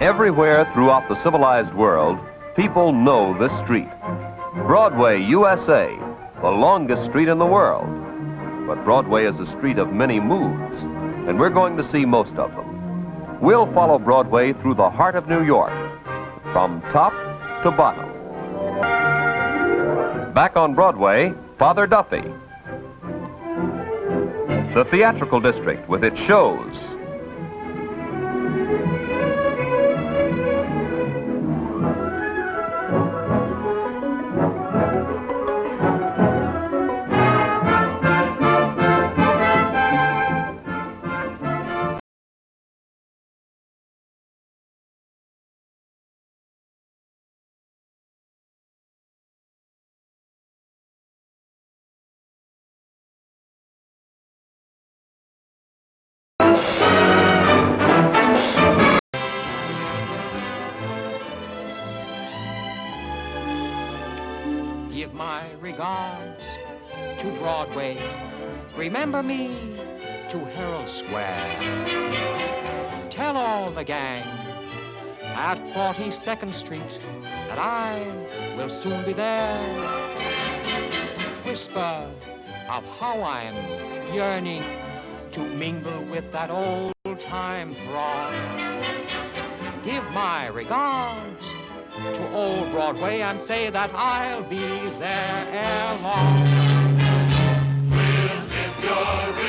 Everywhere throughout the civilized world, people know this street. Broadway, USA, the longest street in the world. But Broadway is a street of many moods, and we're going to see most of them. We'll follow Broadway through the heart of New York, from top to bottom. Back on Broadway, Father Duffy. The theatrical district with its shows. Remember me to Herald Square. Tell all the gang at 42nd Street that I will soon be there. Whisper of how I'm yearning to mingle with that old time throng. Give my regards to old Broadway and say that I'll be there ere long. Your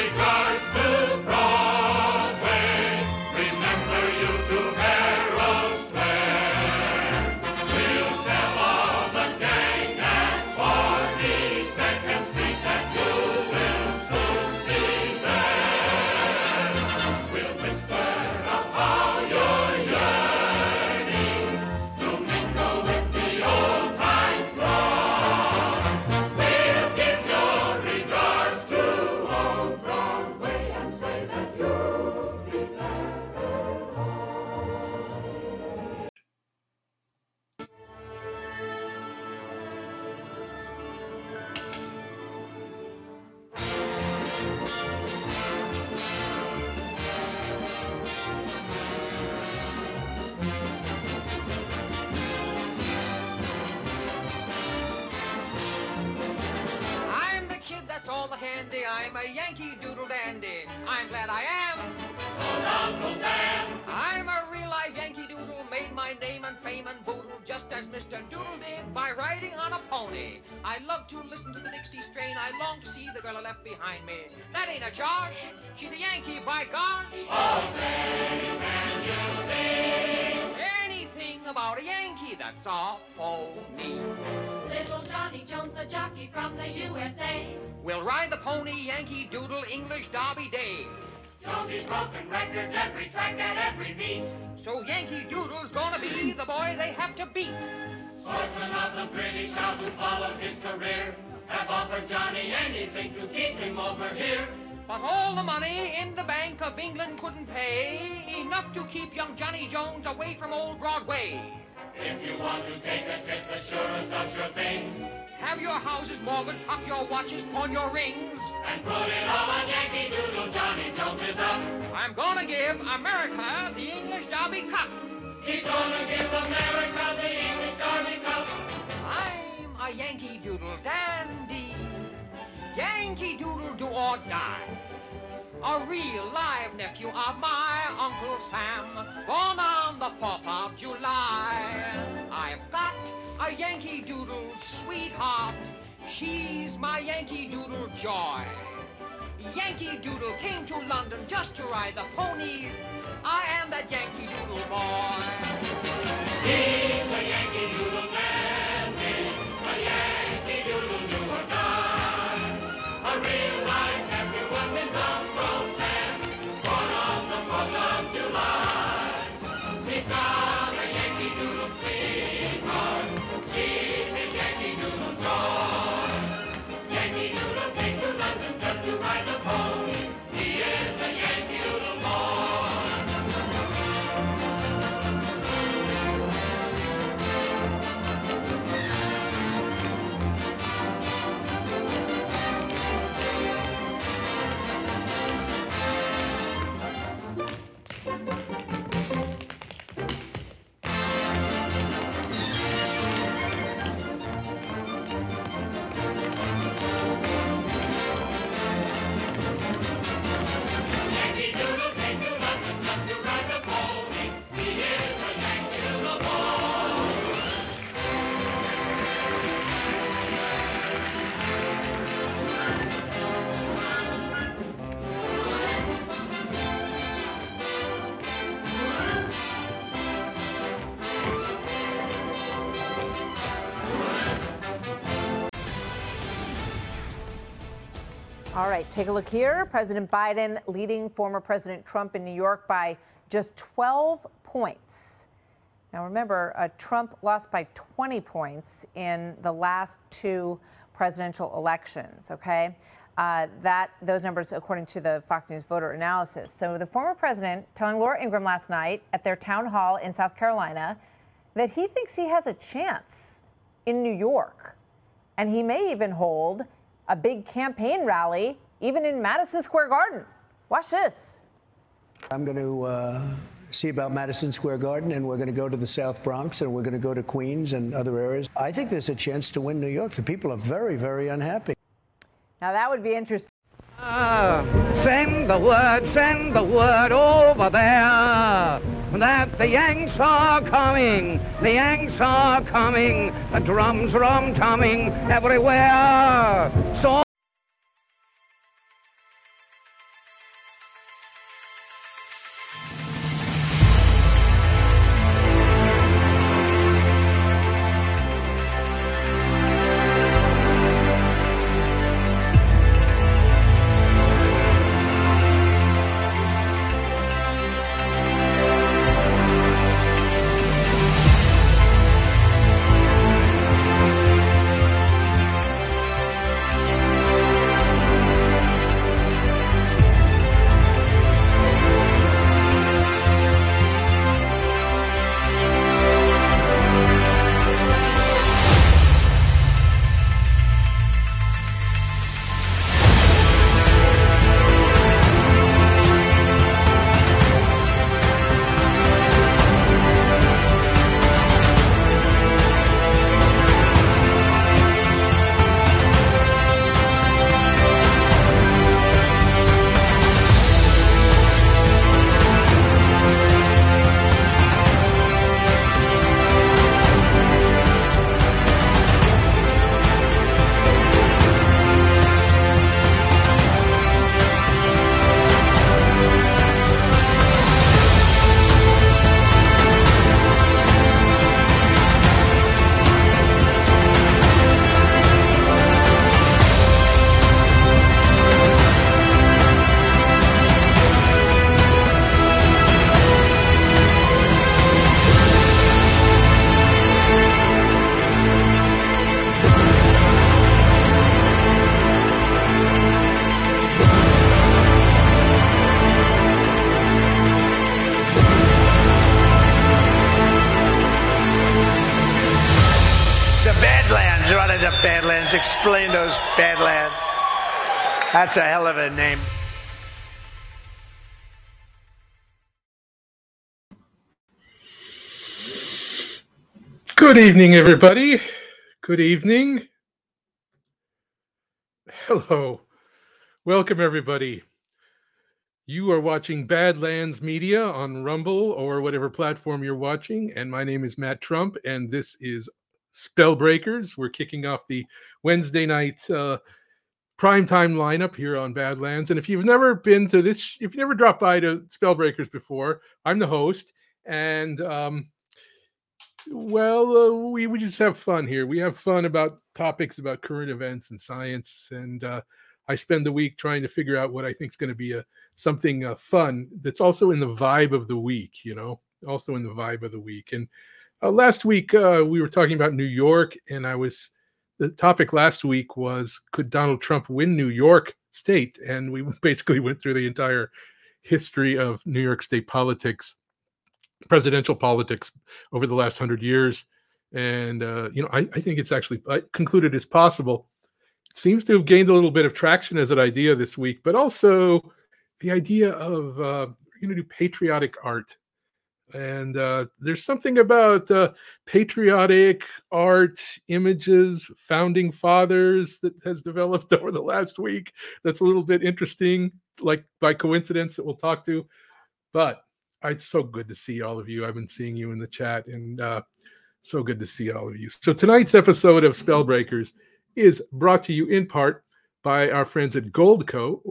I'm a Yankee Doodle dandy. I'm glad I am. Uncle Sam, I'm a real live Yankee Doodle, made my name and fame and boodle just as Mr. Doodle did by riding on a pony. I love to listen to the Dixie strain. I long to see the girl I left behind me. That ain't a Josh. She's a Yankee, by gosh. oh say, can you sing? Anything about a Yankee that's all for me. Little Johnny Jones, the jockey from the USA. We'll ride the pony, Yankee Doodle, English Derby Day. Jonesy's broken records every track at every beat. So Yankee Doodle's gonna be the boy they have to beat. Sportsmen of the British Isles who followed his career have offered Johnny anything to keep him over here. But all the money in the Bank of England couldn't pay enough to keep young Johnny Jones away from old Broadway. If you want to take a trip, the surest of sure things, Have your houses mortgaged, hock your watches, pawn your rings. and put it all on Yankee Doodle, Johnny Jones is up. I'm gonna give America the English Derby Cup. He's gonna give America the English Derby Cup. I'm a Yankee Doodle dandy. Yankee Doodle do or die. A real live nephew of my Uncle Sam, born on the 4th of July. I've got a Yankee Doodle sweetheart. She's my Yankee Doodle joy. Yankee Doodle came to London just to ride the ponies. I am that Yankee Doodle boy. He's All right, take a look here. President Biden leading former President Trump in New York by just 12 points. Now, remember, uh, Trump lost by 20 points in the last two presidential elections, okay? Uh, that those numbers, according to the Fox News voter analysis. So, the former president telling Laura Ingraham last night at their town hall in South Carolina that he thinks he has a chance in New York. And he may even hold a big campaign rally, even in Madison Square Garden. Watch this. I'm going to uh, see about Madison Square Garden, and we're going to go to the South Bronx, and we're going to go to Queens and other areas. I think there's a chance to win New York. The people are very, very unhappy. Now, that would be interesting. Uh, send the word, send the word over there that the Yanks are coming, the Yanks are coming, the drums rum tumming everywhere. So Badlands? Explain those Badlands. That's a hell of a name. Good evening, everybody. Good evening. Hello. Welcome, everybody. You are watching Badlands Media on Rumble or whatever platform you're watching. And my name is Matt Trump, and this is Spellbreakers. We're kicking off the Wednesday night uh, primetime lineup here on Badlands. And if you've never been to this, if you've never dropped by to Spellbreakers before, I'm the host. And um, well, uh, we, we just have fun here. We have fun about topics about current events and science. And uh, I spend the week trying to figure out what I think is going to be a something uh, fun that's also in the vibe of the week, you know, also in the vibe of the week. And uh, last week uh, we were talking about New York, and I was the topic last week was could Donald Trump win New York State, and we basically went through the entire history of New York State politics, presidential politics over the last hundred years, and uh, you know I, I think it's actually I concluded it's possible. It seems to have gained a little bit of traction as an idea this week, but also the idea of uh, we're going to do patriotic art and uh, there's something about uh, patriotic art images founding fathers that has developed over the last week that's a little bit interesting like by coincidence that we'll talk to. But it's so good to see all of you. I've been seeing you in the chat and uh, so good to see all of you. So tonight's episode of spellbreakers is brought to you in part by our friends at goldco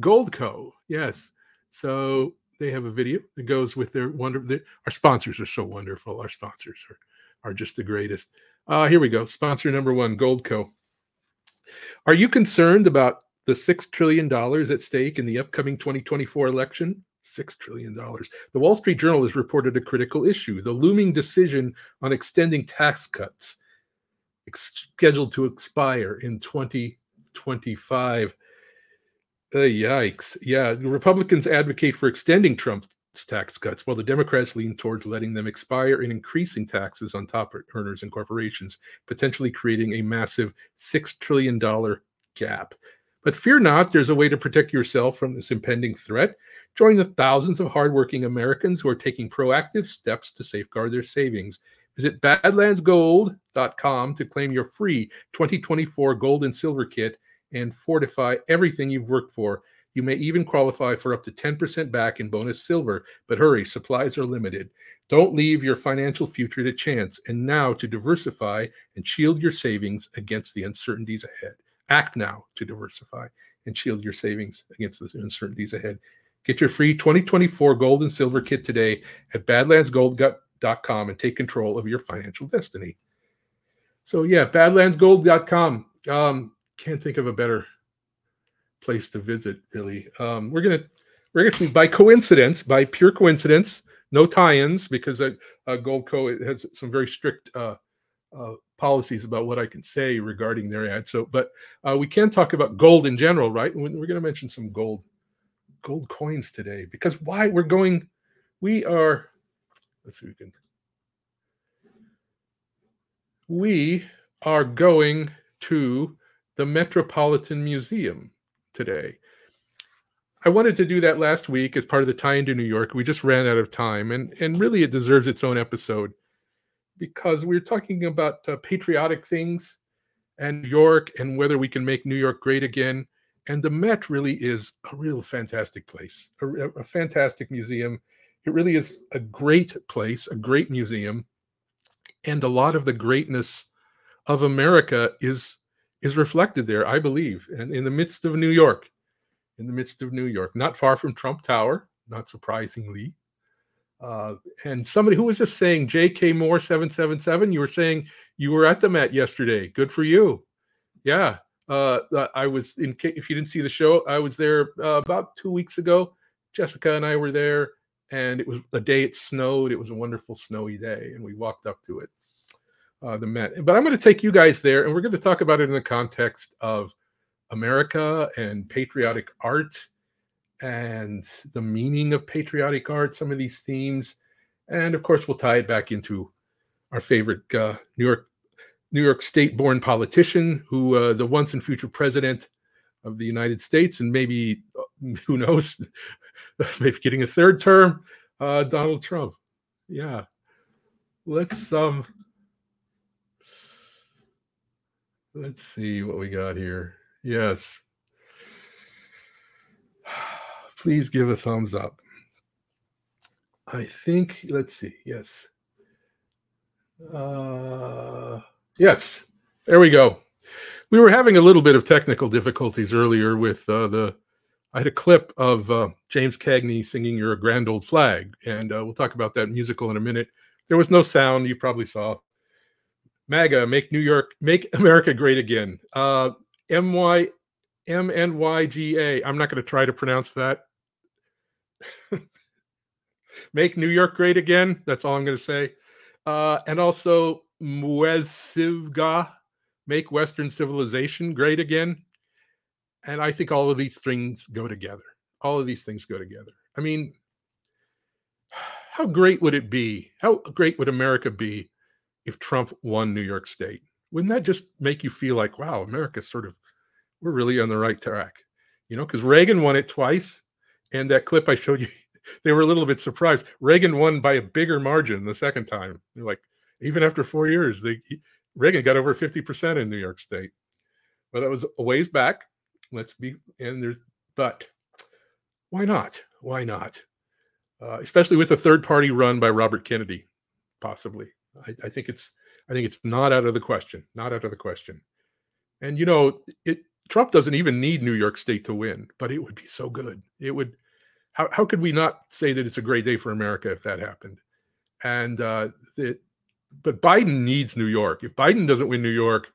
goldco yes. So they have a video that goes with their wonder. Their, our sponsors are so wonderful. Our sponsors are are just the greatest. Uh, here we go. Sponsor number one, Goldco. Are you concerned about the $6 trillion at stake in the upcoming 2024 election? $6 trillion. The Wall Street Journal has reported a critical issue the looming decision on extending tax cuts ex- scheduled to expire in 2025. Uh, yikes. Yeah, Republicans advocate for extending Trump's tax cuts, while the Democrats lean towards letting them expire and increasing taxes on top earners and corporations, potentially creating a massive $6 trillion gap. But fear not, there's a way to protect yourself from this impending threat. Join the thousands of hardworking Americans who are taking proactive steps to safeguard their savings. Visit badlandsgold.com to claim your free 2024 gold and silver kit and fortify everything you've worked for. You may even qualify for up to 10% back in bonus silver, but hurry, supplies are limited. Don't leave your financial future to chance. And now to diversify and shield your savings against the uncertainties ahead. Act now to diversify and shield your savings against the uncertainties ahead. Get your free 2024 gold and silver kit today at badlandsgold.com and take control of your financial destiny. So, yeah, badlandsgold.com. Um, can't think of a better place to visit, really. Um, we're going to, we're by coincidence, by pure coincidence, no tie ins because uh, uh, Goldco has some very strict uh, uh, policies about what I can say regarding their ad. So, but uh, we can talk about gold in general, right? We're going to mention some gold, gold coins today because why we're going, we are. Let's see, we can. We are going to the Metropolitan Museum today. I wanted to do that last week as part of the tie into New York. We just ran out of time, and and really it deserves its own episode because we are talking about uh, patriotic things and New York and whether we can make New York great again. And the Met really is a real fantastic place, a, a fantastic museum. It really is a great place, a great museum, and a lot of the greatness of America is is reflected there, I believe, and in the midst of New York, in the midst of New York, not far from Trump Tower, not surprisingly, uh, and somebody who was just saying, J.K. Moore 777, you were saying you were at the Met yesterday. Good for you. Yeah. Uh, uh I was in, if you didn't see the show, I was there uh, about two weeks ago. Jessica and I were there, and it was a day it snowed. It was a wonderful snowy day, and we walked up to it, uh, the Met. But I'm going to take you guys there, and we're going to talk about it in the context of America and patriotic art and the meaning of patriotic art, some of these themes, and of course, we'll tie it back into our favorite uh, New York New York State-born politician, who uh, the once and future president of the United States, and maybe uh, who knows, maybe getting a third term, uh, Donald Trump. Yeah, let's um, let's see what we got here. Yes please give a thumbs up. I think, let's see, yes. Uh, yes, there we go. We were having a little bit of technical difficulties earlier with uh, the. I had a clip of uh, James Cagney singing "You're a Grand Old Flag," and uh, we'll talk about that musical in a minute. There was no sound. You probably saw. MAGA, make New York, make America great again. Uh, M Y M N Y G A. I'm not going to try to pronounce that. make New York great again. That's all I'm going to say. Uh, and also Muezivga, make Western civilization great again. And I think all of these things go together. All of these things go together. I mean, how great would it be? How great would America be if Trump won New York State? Wouldn't that just make you feel like, wow, America's sort of, we're really on the right track? You know, because Reagan won it twice and that clip I showed you, they were a little bit surprised. Reagan won by a bigger margin the second time. They're like, even after four years, they Reagan got over 50% in New York State. But that was a ways back. Let's be and there's but why not? Why not? Uh, especially with a third party run by Robert Kennedy, possibly. I, I think it's I think it's not out of the question. Not out of the question. And you know, it Trump doesn't even need New York State to win, but it would be so good. It would. How how could we not say that it's a great day for America if that happened? And uh, that, but Biden needs New York. If Biden doesn't win New York,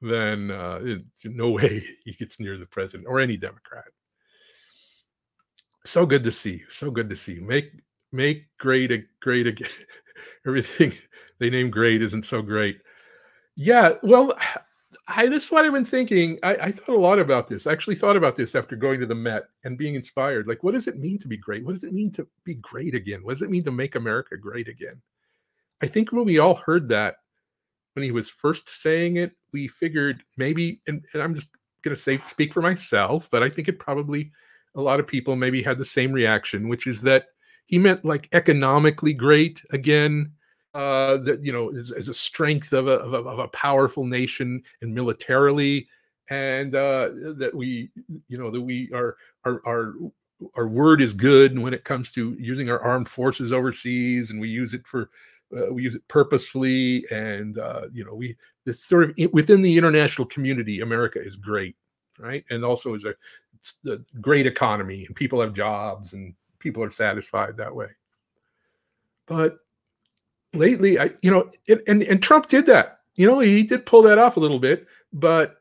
then uh, no way he gets near the president or any Democrat. So good to see you. So good to see you. Make make great a great again. Everything they name great isn't so great. Yeah, well, I this is what I've been thinking. I, I thought a lot about this. I actually thought about this after going to the Met and being inspired. Like, what does it mean to be great? What does it mean to be great again? What does it mean to make America great again? I think when we all heard that when he was first saying it, we figured maybe, and, and I'm just to say, speak for myself, but I think it probably a lot of people maybe had the same reaction, which is that he meant like economically great again, uh, that you know is, is a strength of a, of a, of a powerful nation and militarily, and uh, that we you know that we are our our our word is good when it comes to using our armed forces overseas, and we use it for uh, we use it purposefully, and uh, you know we this sort of within the international community, America is great, right? And also is a, a great economy, and people have jobs, and people are satisfied that way. But lately, I you know, it, and and Trump did that. You know, he did pull that off a little bit, but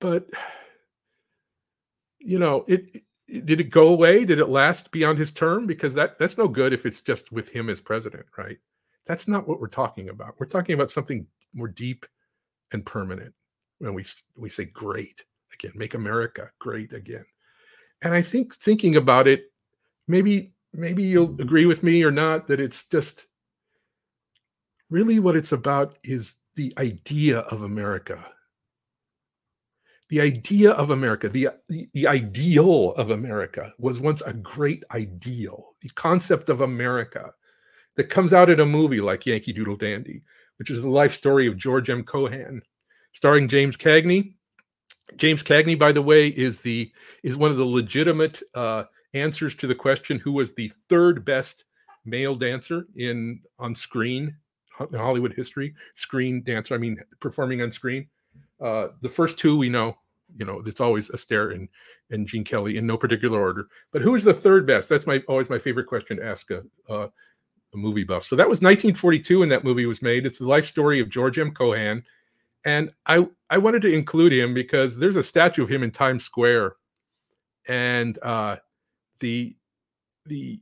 but you know, it did it go away? Did it last beyond his term? Because that that's no good if it's just with him as president, right? That's not what we're talking about. We're talking about something more deep and permanent when we we say great again, make America great again. And I think thinking about it, maybe maybe you'll agree with me or not that it's just really what it's about is the idea of America the idea of America, the, the, the, ideal of America was once a great ideal. The concept of America that comes out in a movie like Yankee Doodle Dandy, which is the life story of George M. Cohan, starring James Cagney. James Cagney, by the way, is the is one of the legitimate uh, answers to the question who was the third best male dancer in on screen in Hollywood history. Screen dancer, I mean, performing on screen. Uh, the first two we know, you know, it's always Astaire and and Gene Kelly in no particular order. But who is the third best? That's my always my favorite question to ask a, a, a movie buff. So that was 1942 when that movie was made. It's the life story of George M. Cohan, and I I wanted to include him because there's a statue of him in Times Square, and uh, the the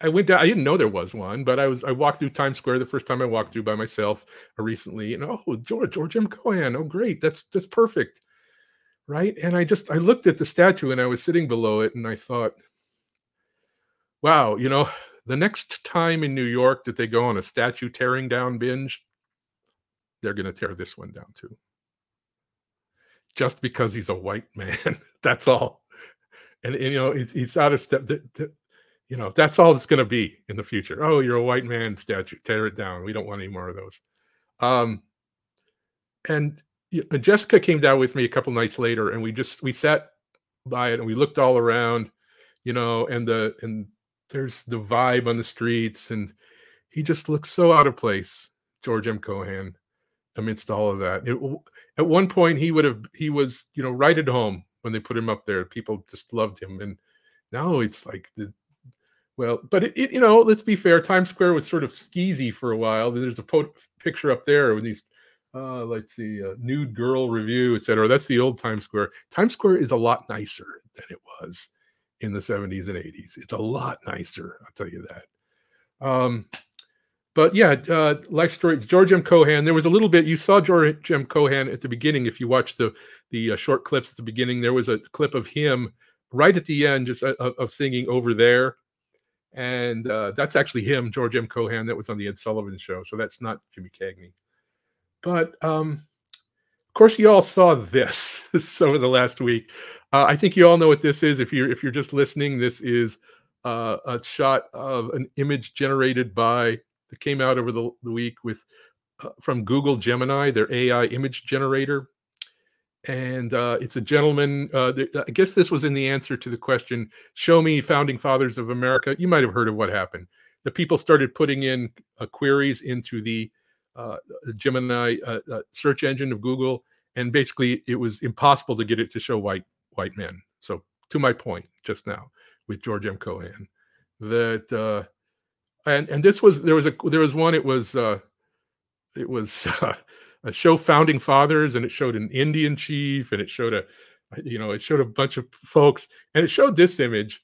I went down. I didn't know there was one, but I was I walked through Times Square the first time I walked through by myself recently, and oh, George George M. Cohan. Oh, great, that's that's perfect, right? And I just I looked at the statue and I was sitting below it, and I thought, wow, you know, the next time in New York that they go on a statue tearing down binge, they're going to tear this one down too, just because he's a white man. that's all. And, and, you know he's, he's out of step that you know that's all it's going to be in the future. Oh you're a white man statue tear it down. We don't want any more of those. Um and jessica came down with me a couple nights later and we just we sat by it and we looked all around you know and the and there's the vibe on the streets and he just looks so out of place george m. Cohan amidst all of that it, at one point he would have he was you know right at home when they put him up there people just loved him and now it's like the well, but it, it, you know, let's be fair. Times Square was sort of skeezy for a while. There's a po- picture up there with these, uh, let's see, uh, nude girl review, etc. That's the old Times Square. Times Square is a lot nicer than it was in the 70s and 80s. It's a lot nicer, I'll tell you that. Um, but yeah, uh, life story. George M. Cohan. There was a little bit. You saw George M. Cohan at the beginning. If you watch the the uh, short clips at the beginning, there was a clip of him right at the end, just uh, of singing over there and uh, that's actually him, George M. Cohan, that was on the Ed Sullivan Show. So that's not Jimmy Cagney. But um, of course, you all saw this over the last week. Uh, I think you all know what this is. If you're if you're just listening, this is uh, a shot of an image generated by that came out over the, the week with uh, from Google Gemini, their AI image generator and uh, it's a gentleman. Uh, I guess this was in the answer to the question: "Show me founding fathers of America." You might have heard of what happened. The people started putting in uh, queries into the uh, Gemini uh, search engine of Google, and basically it was impossible to get it to show white white men. So, to my point just now with George M. Cohan, that and and this was there was a there was one. It was uh, it was uh, a show founding fathers, and it showed an Indian chief, and it showed a, you know, it showed a bunch of folks, and it showed this image,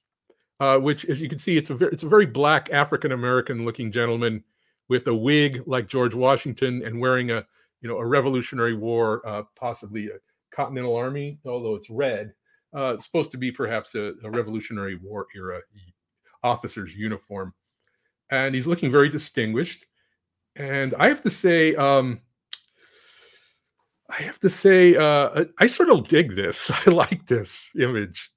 uh, which, as you can see, it's a very, it's a very black African American looking gentleman with a wig like George Washington and wearing a, you know, a Revolutionary War, uh, possibly a Continental Army, although it's red. Uh, it's supposed to be perhaps a, a Revolutionary War era officer's uniform, and he's looking very distinguished. And I have to say, um, I have to say, uh, I sort of dig this. I like this image.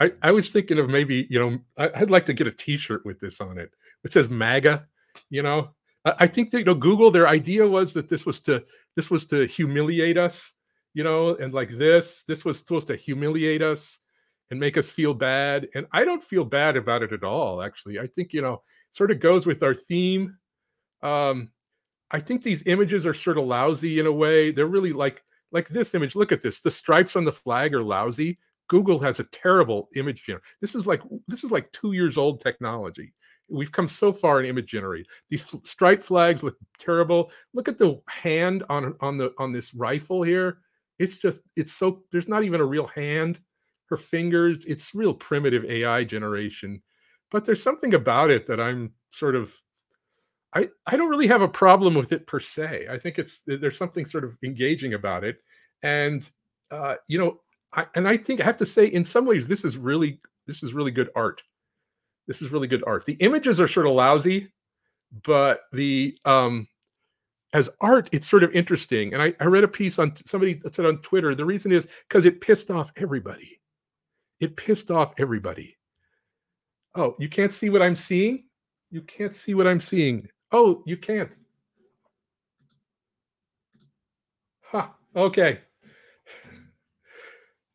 I, I was thinking of maybe, you know, I, would like to get a T-shirt with this on it. It says MAGA. You know, I, I think that you know Google. Their idea was that this was to this was to humiliate us. You know, and like this, this was supposed to humiliate us and make us feel bad. And I don't feel bad about it at all. Actually, I think you know, sort of goes with our theme. Um, I think these images are sort of lousy in a way. They're really like like this image. Look at this. The stripes on the flag are lousy. Google has a terrible image generator. This is like this is like two years old technology. We've come so far in image generate. These stripe flags look terrible. Look at the hand on on the on this rifle here. It's just it's so there's not even a real hand. Her fingers. It's real primitive AI generation. But there's something about it that I'm sort of I, I don't really have a problem with it per se. I think it's there's something sort of engaging about it, and uh, you know, I, and I think I have to say, in some ways, this is really this is really good art. This is really good art. The images are sort of lousy, but the um, as art, it's sort of interesting. And I, I read a piece on somebody said on Twitter. The reason is because it pissed off everybody. It pissed off everybody. Oh, you can't see what I'm seeing. You can't see what I'm seeing. Oh, you can't. Huh. Okay.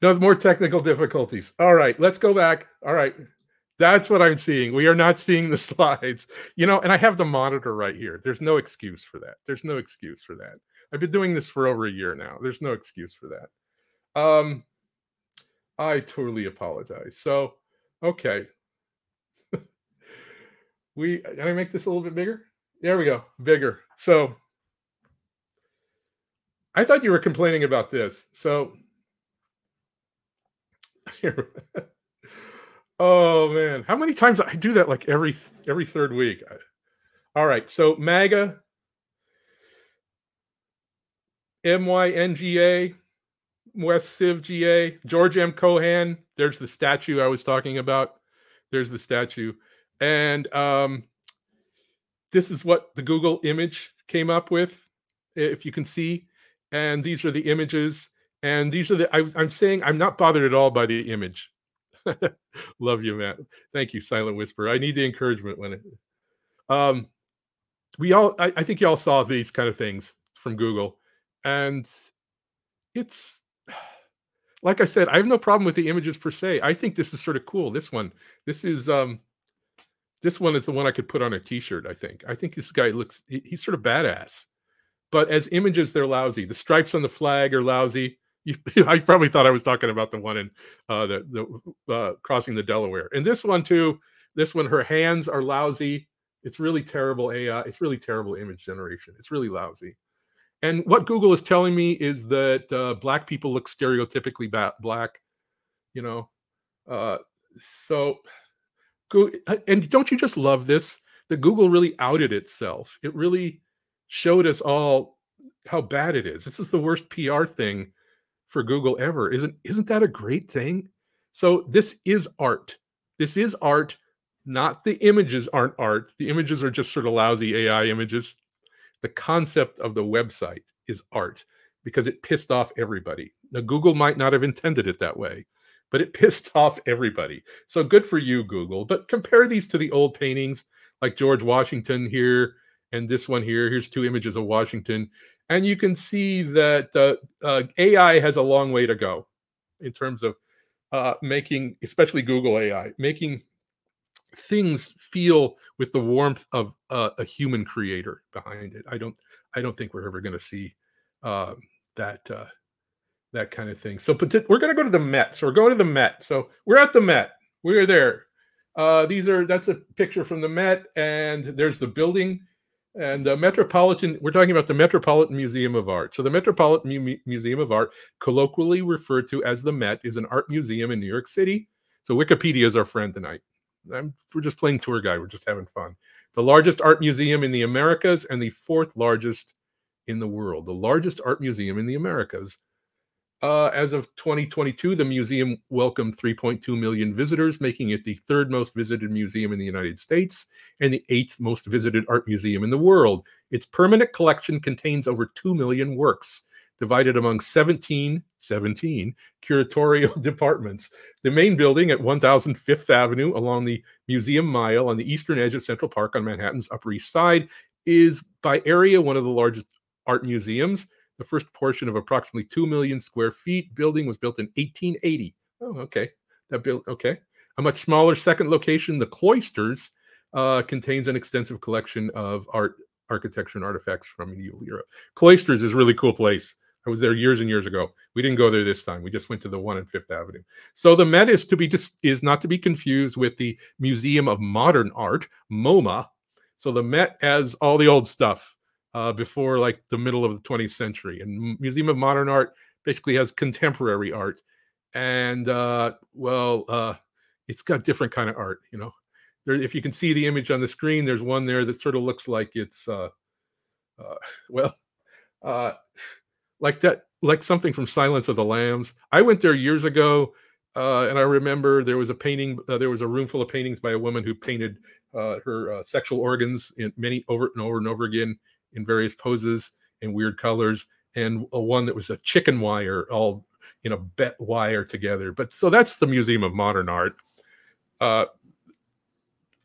No more technical difficulties. All right, let's go back. All right. That's what I'm seeing. We are not seeing the slides. You know, and I have the monitor right here. There's no excuse for that. There's no excuse for that. I've been doing this for over a year now. There's no excuse for that. Um I totally apologize. So, okay. We can I make this a little bit bigger? There we go. Bigger. So I thought you were complaining about this. So oh man, how many times I do that like every every third week. All right. So MAGA MYNGA West Civ GA, George M. Cohan. There's the statue I was talking about. There's the statue. And um, this is what the Google image came up with, if you can see. And these are the images. And these are the, I, I'm saying I'm not bothered at all by the image. Love you, Matt. Thank you, Silent Whisper. I need the encouragement when it, um, we all, I, I think you all saw these kind of things from Google. And it's, like I said, I have no problem with the images per se. I think this is sort of cool. This one, this is, um, this one is the one I could put on a T-shirt. I think. I think this guy looks. He, he's sort of badass. But as images, they're lousy. The stripes on the flag are lousy. You, I probably thought I was talking about the one in uh, the the uh, crossing the Delaware. And this one too. This one, her hands are lousy. It's really terrible AI. It's really terrible image generation. It's really lousy. And what Google is telling me is that uh, black people look stereotypically ba- black. You know, uh, so Uh, and don't you just love this? That Google really outed itself. It really showed us all how bad it is. This is the worst PR thing for Google ever. Isn't isn't that a great thing? So this is art. This is art. Not the images aren't art. The images are just sort of lousy AI images. The concept of the website is art because it pissed off everybody. Now Google might not have intended it that way, but it pissed off everybody. So good for you, Google. But compare these to the old paintings like George Washington here and this one here. Here's two images of Washington. And you can see that uh, uh, AI has a long way to go in terms of uh, making, especially Google AI, making things feel with the warmth of uh, a human creator behind it. I don't, I don't think we're ever going to see um, that uh, that kind of thing. So we're going to go to the Met. So we're going to the Met. So we're at the Met. We're there. Uh, these are that's a picture from the Met, and there's the building. And the Metropolitan, we're talking about the Metropolitan Museum of Art. So, the Metropolitan Mu- Museum of Art, colloquially referred to as the Met, is an art museum in New York City. So, Wikipedia is our friend tonight. I'm, we're just playing tour guide, we're just having fun. The largest art museum in the Americas and the fourth largest in the world. The largest art museum in the Americas. Uh, as of 2022, the museum welcomed 3.2 million visitors, making it the third most visited museum in the United States and the eighth most visited art museum in the world. Its permanent collection contains over 2 million works, divided among 17, 17 curatorial departments. The main building at 1000 Fifth Avenue along the Museum Mile on the eastern edge of Central Park on Manhattan's Upper East Side is by area one of the largest art museums the first portion of approximately 2 million square feet building was built in 1880. Oh, okay. That built, okay. A much smaller second location, the Cloisters, uh, contains an extensive collection of art, architecture, and artifacts from medieval Europe. Cloisters is a really cool place. I was there years and years ago. We didn't go there this time. We just went to the one on Fifth Avenue. So the Met is to be just is not to be confused with the Museum of Modern Art, MoMA. So the Met has all the old stuff uh, before like the middle of the 20th century. And Museum of Modern Art basically has contemporary art, and uh, well, uh, it's got different kind of art. You know, there, if you can see the image on the screen, there's one there that sort of looks like it's uh, uh, well, uh, like that, like something from Silence of the Lambs. I went there years ago. Uh, and I remember there was a painting. Uh, there was a room full of paintings by a woman who painted uh, her uh, sexual organs in many over and over and over again in various poses and weird colors, and a one that was a chicken wire all in a bet wire together. But so that's the Museum of Modern Art. Uh,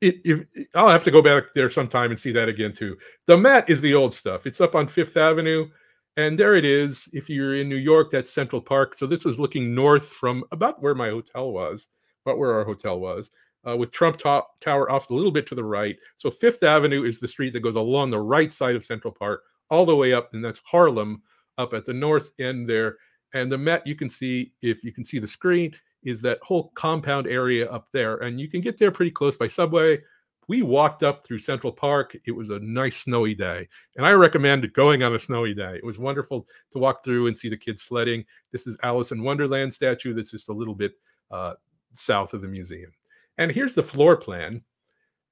it, if, I'll have to go back there sometime and see that again too. The Met is the old stuff. It's up on Fifth Avenue, and there it is. If you're in New York, that's Central Park. So this was looking north from about where my hotel was, about where our hotel was uh, with Trump Top Tower off a little bit to the right. So Fifth Avenue is the street that goes along the right side of Central Park, all the way up, and that's Harlem up at the north end there. And the Met, you can see if you can see the screen, is that whole compound area up there, and you can get there pretty close by subway. We walked up through Central Park. It was a nice snowy day, and I recommend going on a snowy day. It was wonderful to walk through and see the kids sledding. This is Alice in Wonderland statue that's just a little bit uh, south of the museum. And here's the floor plan.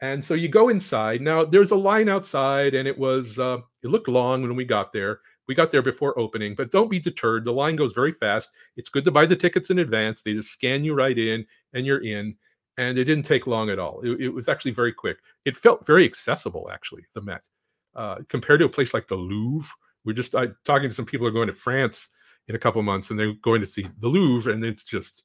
And so you go inside. Now there's a line outside, and it was uh, it looked long when we got there. We got there before opening, but don't be deterred. The line goes very fast. It's good to buy the tickets in advance. They just scan you right in, and you're in. And it didn't take long at all. It, it was actually very quick. It felt very accessible, actually. The Met, uh, compared to a place like the Louvre. We're just I, talking to some people who are going to France in a couple months, and they're going to see the Louvre, and it's just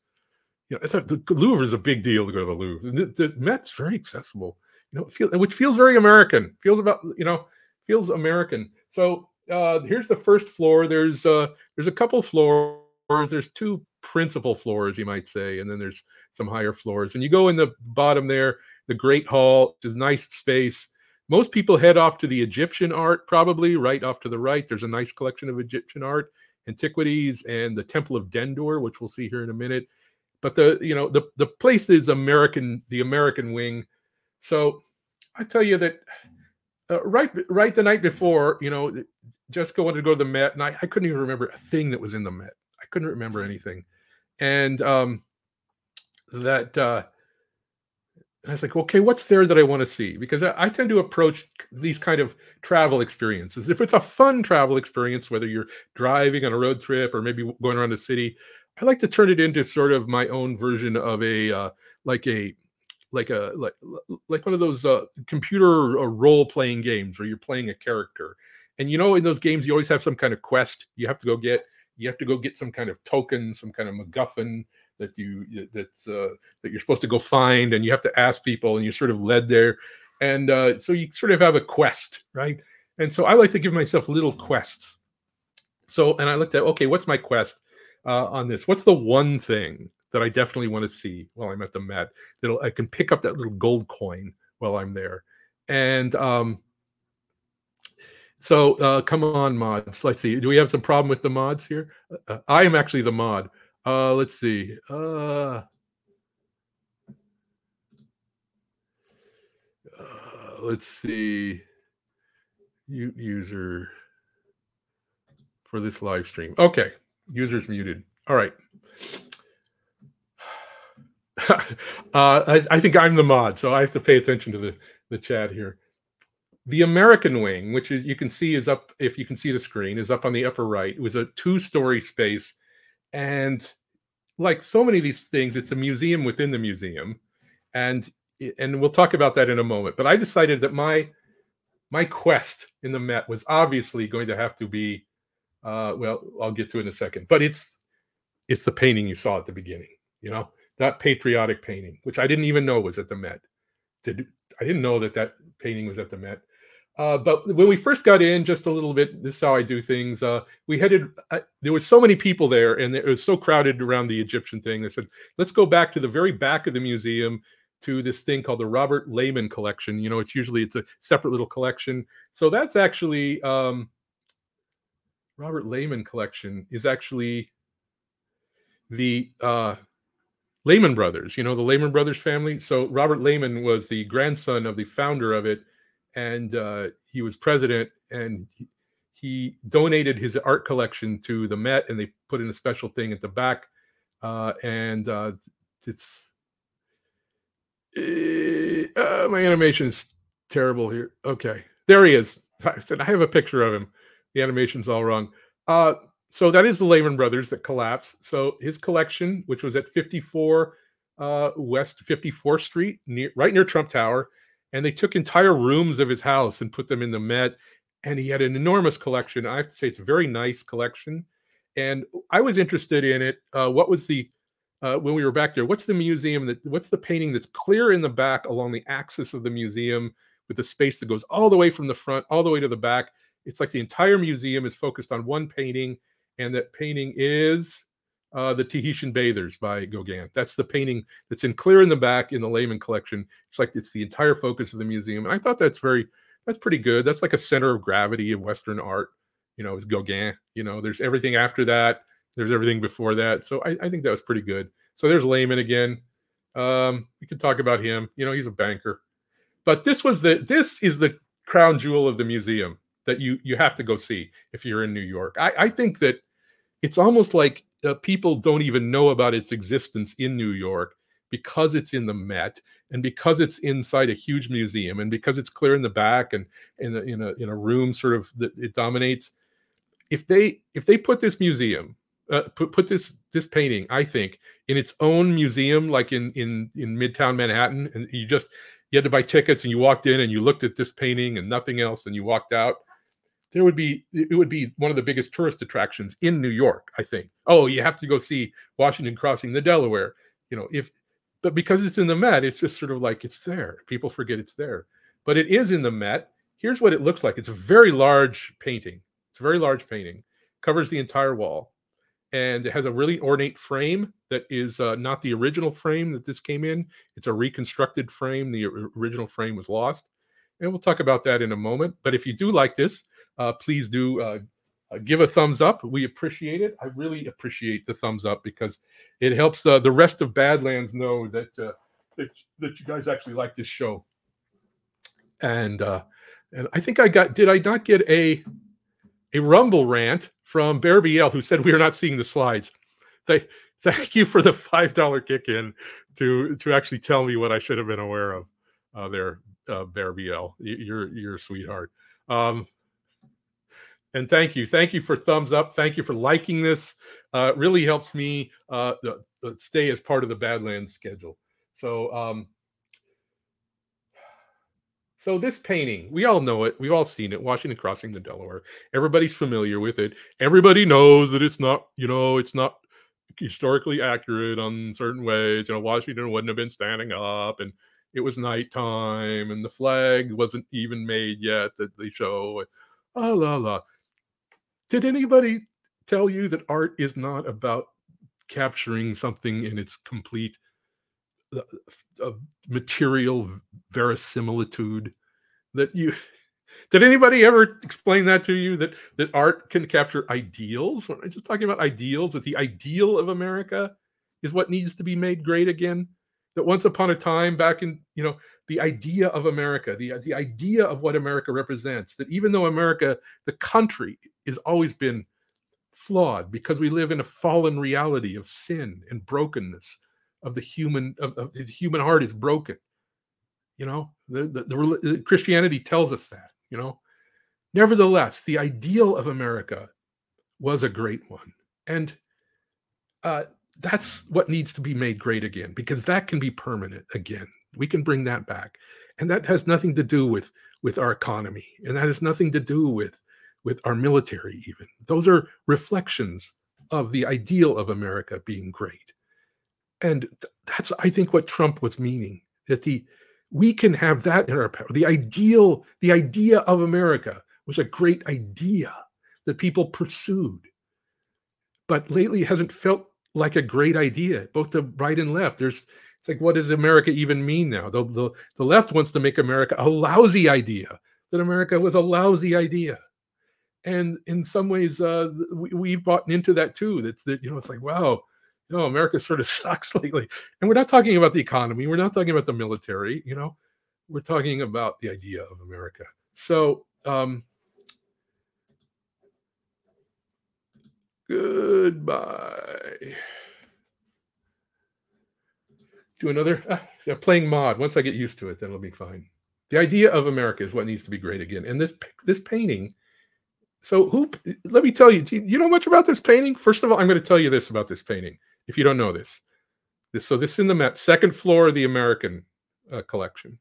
you know, thought the Louvre is a big deal to go to the Louvre. The, the Met's very accessible, you know, feel, which feels very American. Feels about you know, feels American. So uh, here's the first floor. There's uh, there's a couple floors. There's two principal floors, you might say, and then there's some higher floors. And you go in the bottom there, the Great Hall, is nice space. Most people head off to the Egyptian art, probably right off to the right. There's a nice collection of Egyptian art, antiquities, and the Temple of Dendur, which we'll see here in a minute but the you know the the place is American, the American wing. So I tell you that uh, right right the night before, you know, Jessica wanted to go to the Met, and I, I couldn't even remember a thing that was in the Met. I couldn't remember anything, and um, that uh, I was like, okay, what's there that I want to see? Because I, I, tend to approach these kind of travel experiences. If it's a fun travel experience, whether you're driving on a road trip or maybe going around the city, I like to turn it into sort of my own version of a uh, like a like a like like one of those uh, computer uh, role playing games where you're playing a character. And you know, in those games, you always have some kind of quest you have to go get. You have to go get some kind of token, some kind of MacGuffin that you that's uh, that you're supposed to go find, and you have to ask people, and you're sort of led there. And uh, so you sort of have a quest, right? And so I like to give myself little quests. So, and I looked at okay, what's my quest? Uh, on this. What's the one thing that I definitely want to see while I'm at the Met that I can pick up that little gold coin while I'm there? And um, so uh, come on, mods. Let's see. Do we have some problem with the mods here? Uh, uh I am actually the mod. Uh, let's see. Uh, uh let's see. User for this live stream. Okay, user's muted. All right. uh, I, I think I'm the mod, so I have to pay attention to the, the chat here. The American wing, which is you can see is up if you can see the screen, is up on the upper right. It was a two-story space, and like so many of these things, it's a museum within the museum, and and we'll talk about that in a moment. But I decided that my my quest in the Met was obviously going to have to be, uh, well, I'll get to it in a second. But it's it's the painting you saw at the beginning. You know that patriotic painting, which I didn't even know was at the Met. Did I didn't know that that painting was at the Met. Uh, but when we first got in, just a little bit, this is how I do things. Uh, we headed, uh, there was so many people there, and it was so crowded around the Egyptian thing. They said, let's go back to the very back of the museum to this thing called the Robert Lehman collection. You know, it's usually it's a separate little collection. So that's actually um, Robert Lehman collection is actually the uh, Lehman Brothers. You know, the Lehman Brothers family. So Robert Lehman was the grandson of the founder of it and uh, he was president and he, donated his art collection to the met and they put in a special thing at the back uh, and uh, it's uh, my animation is terrible here okay there he is i said i have a picture of him the animation's all wrong uh, so that is the lehman brothers that collapsed so his collection which was at 54 uh, west 54th street near right near trump tower and they took entire rooms of his house and put them in the Met. And he had an enormous collection. I have to say, it's a very nice collection. And I was interested in it. Uh, what was the uh, when we were back there? What's the museum that? What's the painting that's clear in the back along the axis of the museum with the space that goes all the way from the front all the way to the back? It's like the entire museum is focused on one painting, and that painting is uh, the Tahitian Bathers by Gauguin. That's the painting that's in clear in the back in the Lehman collection. It's like it's the entire focus of the museum. And I thought that's very, that's pretty good. That's like a center of gravity of Western art. You know, is Gauguin. You know, there's everything after that. There's everything before that. So I, I think that was pretty good. So there's Lehman again. Um, we could talk about him. You know, he's a banker. But this was the this is the crown jewel of the museum that you you have to go see if you're in New York. I, I think that it's almost like uh, people don't even know about its existence in New York because it's in the Met and because it's inside a huge museum and because it's clear in the back and in a, in a in a room sort of that it dominates. If they if they put this museum uh, put put this this painting, I think, in its own museum, like in in in Midtown Manhattan, and you just you had to buy tickets and you walked in and you looked at this painting and nothing else and you walked out there would be it would be one of the biggest tourist attractions in New York, I think. Oh, you have to go see Washington crossing the Delaware. You know, if but because it's in the Met, it's just sort of like it's there. People forget it's there. But it is in the Met. Here's what it looks like. It's a very large painting. It's a very large painting. Covers the entire wall. And it has a really ornate frame that is uh, not the original frame that this came in. It's a reconstructed frame. The original frame was lost. And we'll talk about that in a moment. But if you do like this, uh, please do uh, uh, give a thumbs up. We appreciate it. I really appreciate the thumbs up because it helps the, the rest of Badlands know that, uh, that that you guys actually like this show. And uh, and I think I got did I not get a a rumble rant from Bear BL who said we are not seeing the slides. Thank thank you for the five dollar kick in to to actually tell me what I should have been aware of. Uh, there, uh, Bear BL, you're you're a sweetheart. Um, and thank you. Thank you for thumbs up. Thank you for liking this. Uh, really helps me uh, stay as part of the badlands schedule. So um, so this painting we all know it. We've all seen it. Washington crossing the delaware. Everybody's familiar with it. Everybody knows that it's not you know it's not historically accurate on certain ways. You know washington wouldn't have been standing up and it was nighttime and the flag wasn't even made yet that they show. Ah la la did anybody tell you that art is not about capturing something in its complete uh, uh, material verisimilitude? That you did anybody ever explain that to you that that art can capture ideals? I'm just talking about ideals. That the ideal of America is what needs to be made great again. that once upon a time back in you know the idea of america the, the idea of what america represents that even though america the country has always been flawed because we live in a fallen reality of sin and brokenness of the human of, of the human heart is broken you know? The, the, the, christianity tells us that you know? Nevertheless the ideal of america was a great one. And uh, that's what needs to be made great again because that can be permanent again we can bring that back. And that has nothing to do with with our economy and that has nothing to do with with our military even. Those are reflections of the ideal of america being great. And that's i think what trump was meaning that the we can have that in our power. The ideal the idea of america was a great idea that people pursued. But lately hasn't felt like a great idea, both the right and left. There's it's like, what does America even mean now? The, the, the left wants to make America a lousy idea, that America was a lousy idea. And in some ways, uh, we, we've bought into that too. That's that, you know, it's like, wow, you know, America sort of sucks lately. And we're not talking about the economy. We're not talking about the military, you know, we're talking about the idea of America. So, um, Goodbye. Do another playing mod. Once I get used to it, then it'll be fine. The idea of America is what needs to be great again. And this this painting. So who? Let me tell you. Do you know much about this painting? First of all, I'm going to tell you this about this painting. If you don't know this, this so this is in the Met second floor of the American uh, collection,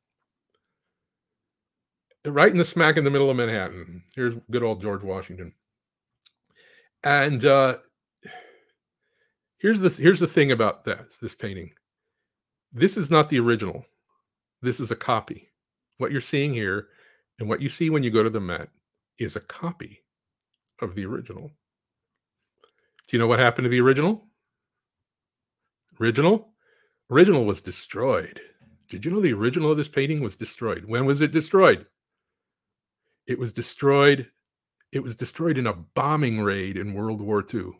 right in the smack in the middle of Manhattan. Here's good old George Washington. And uh, here's the here's the thing about this this painting. This is not the original. This is a copy. What you're seeing here and what you see when you go to the Met is a copy of the original. Do you know what happened to the original? Original? Original was destroyed. Did you know the original of this painting was destroyed? When was it destroyed? It was destroyed it was destroyed in a bombing raid in World War II.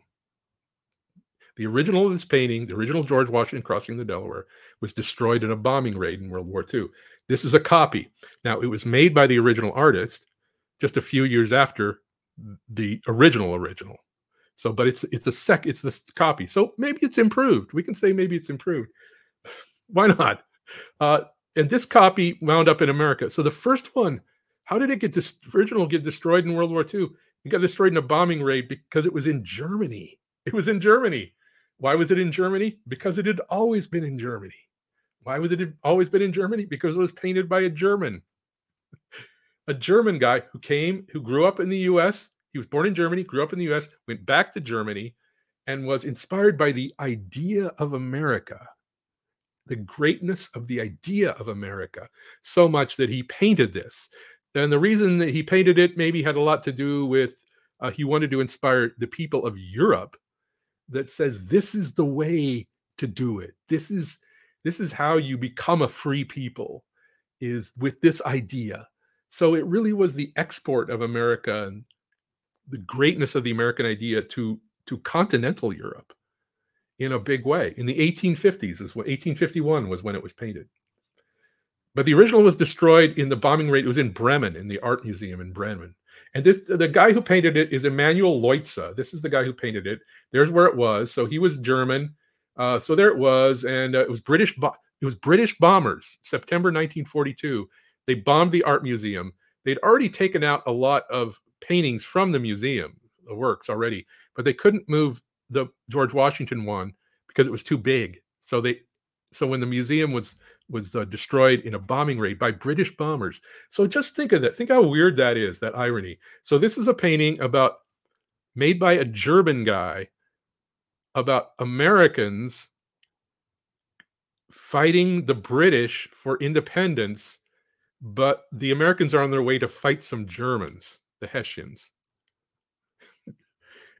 The original of this painting, the original George Washington crossing the Delaware, was destroyed in a bombing raid in World War II. This is a copy. Now, it was made by the original artist just a few years after the original original. So, but it's it's a sec, it's this copy. So maybe it's improved. We can say maybe it's improved. Why not? Uh, and this copy wound up in America. So the first one how did it get dis- original get destroyed in World War II? It got destroyed in a bombing raid because it was in Germany. It was in Germany. Why was it in Germany? Because it had always been in Germany. Why was it always been in Germany? Because it was painted by a German. a German guy who came, who grew up in the US. He was born in Germany, grew up in the US, went back to Germany, and was inspired by the idea of America, the greatness of the idea of America, so much that he painted this. And the reason that he painted it maybe had a lot to do with uh, he wanted to inspire the people of Europe that says this is the way to do it. This is this is how you become a free people is with this idea. So it really was the export of America and the greatness of the American idea to to continental Europe in a big way. In the 1850s is what 1851 was when it was painted. But the original was destroyed in the bombing raid. It was in Bremen, in the art museum in Bremen. And this the guy who painted it is Emanuel Leutze. This is the guy who painted it. There's where it was. So he was German. Uh, so there it was, and uh, it was British. Bo- it was British bombers. September 1942. They bombed the art museum. They'd already taken out a lot of paintings from the museum, the works already, but they couldn't move the George Washington one because it was too big. So they, so when the museum was was uh, destroyed in a bombing raid by British bombers. So just think of that. Think how weird that is, that irony. So this is a painting about made by a German guy about Americans fighting the British for independence, but the Americans are on their way to fight some Germans, the Hessians.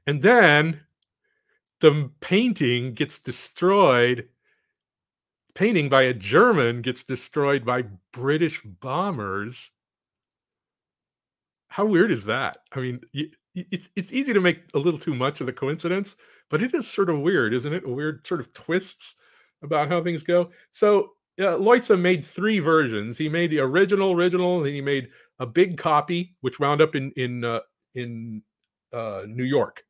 and then the painting gets destroyed painting by a German gets destroyed by British bombers. How weird is that? I mean, it's it's easy to make a little too much of the coincidence, but it is sort of weird, isn't it? Weird sort of twists about how things go. So uh, Leutze made three versions. He made the original, original, and he made a big copy, which wound up in in uh, in uh, New York,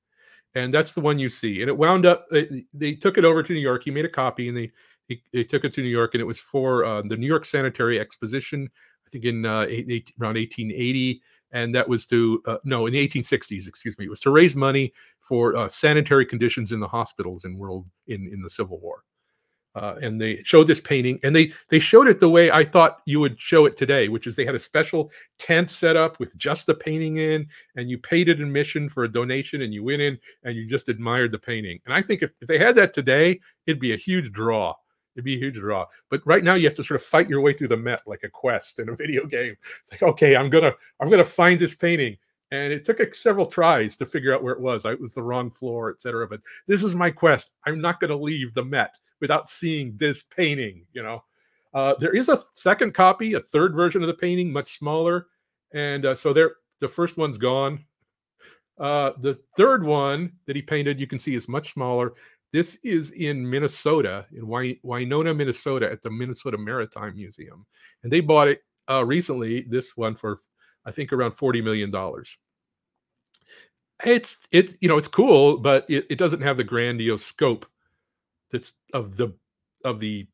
and that's the one you see. And it wound up. They, they took it over to New York. He made a copy, and they he, they took it to New York, and it was for uh, the New York Sanitary Exposition. I think in uh, eight, eight, around 1880, and that was to uh, no in the 1860s. Excuse me, it was to raise money for uh, sanitary conditions in the hospitals in world in in the Civil War. Uh, and they showed this painting and they they showed it the way i thought you would show it today which is they had a special tent set up with just the painting in and you paid an admission for a donation and you went in and you just admired the painting and i think if, if they had that today it'd be a huge draw it'd be a huge draw but right now you have to sort of fight your way through the met like a quest in a video game it's like okay i'm gonna i'm gonna find this painting and it took several tries to figure out where it was. I was the wrong floor, etc. But this is my quest. I'm not to leave the Met without seeing this painting. You know, uh, there is a second copy, a third version of the painting, much smaller, and uh, so there. The first one's gone. Uh, the third one that he painted, you can see, is much smaller. This is in Minnesota, in Winona, Minnesota, at the Minnesota Maritime Museum, and they bought it uh, recently. This one for, I think, around forty million dollars it's it's you know it's cool but it, it doesn't have the grandiose scope that's of the of the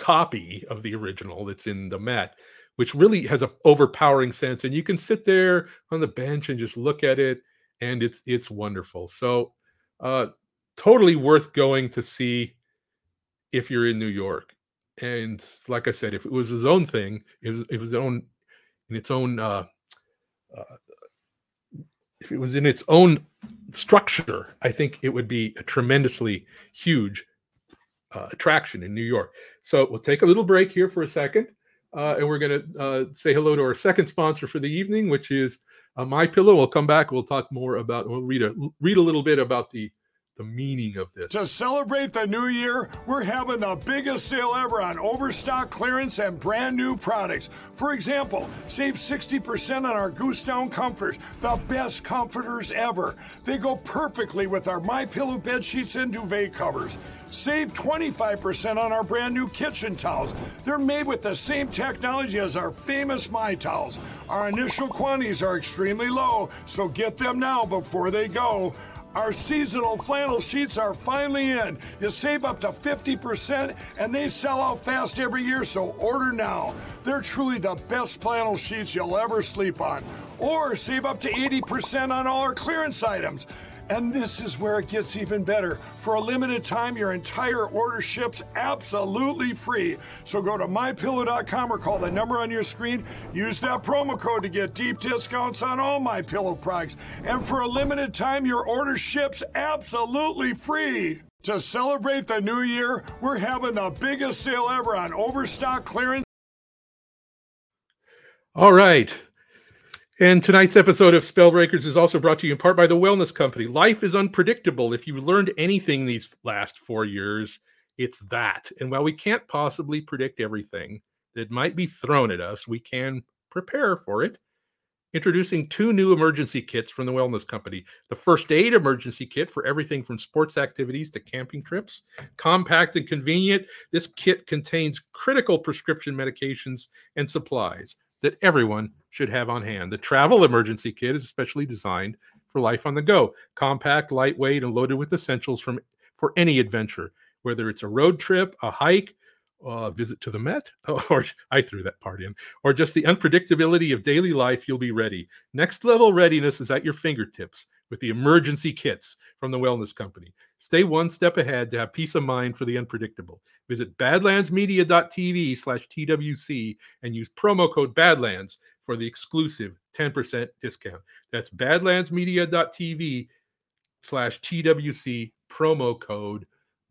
copy of the original that's in the Met, which really has a overpowering sense. And you can sit there on the bench and just look at it, and it's it's wonderful. So uh totally worth going to see if you're in New York. And like I said, if it was his own thing, it was it was own in its own uh, uh if it was in its own structure, I think it would be a tremendously huge uh, attraction in New York. So we'll take a little break here for a second, uh, and we're going to uh, say hello to our second sponsor for the evening, which is uh, My Pillow. We'll come back. We'll talk more about. We'll read a read a little bit about the the meaning of this. To celebrate the new year, we're having the biggest sale ever on overstock clearance and brand new products. For example, save 60% on our Goose Down comforters, the best comforters ever. They go perfectly with our My Pillow bed sheets and duvet covers. Save 25% on our brand new kitchen towels. They're made with the same technology as our famous My Towels. Our initial quantities are extremely low, so get them now before they go. Our seasonal flannel sheets are finally in. You save up to 50% and they sell out fast every year, so order now. They're truly the best flannel sheets you'll ever sleep on. Or save up to 80% on all our clearance items. And this is where it gets even better. For a limited time, your entire order ships absolutely free. So go to mypillow.com or call the number on your screen. Use that promo code to get deep discounts on all my pillow products. And for a limited time, your order ships absolutely free. To celebrate the new year, we're having the biggest sale ever on overstock clearance. All right. And tonight's episode of Spellbreakers is also brought to you in part by the Wellness Company. Life is unpredictable. If you've learned anything these last four years, it's that. And while we can't possibly predict everything that might be thrown at us, we can prepare for it. Introducing two new emergency kits from the Wellness Company the first aid emergency kit for everything from sports activities to camping trips. Compact and convenient, this kit contains critical prescription medications and supplies that everyone should have on hand. The travel emergency kit is especially designed for life on the go, compact, lightweight, and loaded with essentials from for any adventure, whether it's a road trip, a hike, a visit to the Met, or I threw that part in, or just the unpredictability of daily life, you'll be ready. Next level readiness is at your fingertips with the emergency kits from the Wellness Company. Stay one step ahead to have peace of mind for the unpredictable. Visit badlandsmedia.tv slash TWC and use promo code Badlands for the exclusive 10% discount. That's badlandsmedia.tv slash TWC promo code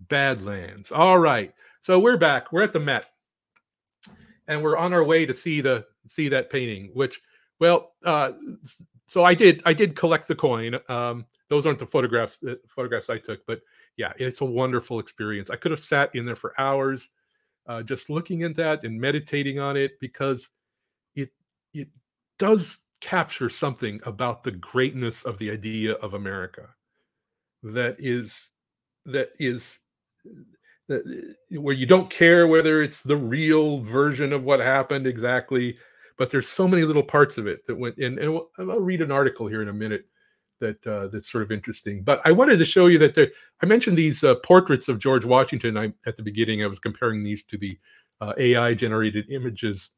Badlands. All right. So we're back. We're at the Met. And we're on our way to see the see that painting, which well, uh, so I did I did collect the coin. Um, those aren't the photographs the photographs I took, but yeah, it's a wonderful experience. I could have sat in there for hours, uh, just looking at that and meditating on it because does capture something about the greatness of the idea of America that is that is the- where you don't care whether it's the real version of what happened exactly, but there's so many little parts of it that went in. And I'll read an article here in a minute that uh, that's sort of interesting. But I wanted to show you that there. I mentioned these uh, portraits of George Washington. I at the beginning I was comparing these to the uh, AI generated images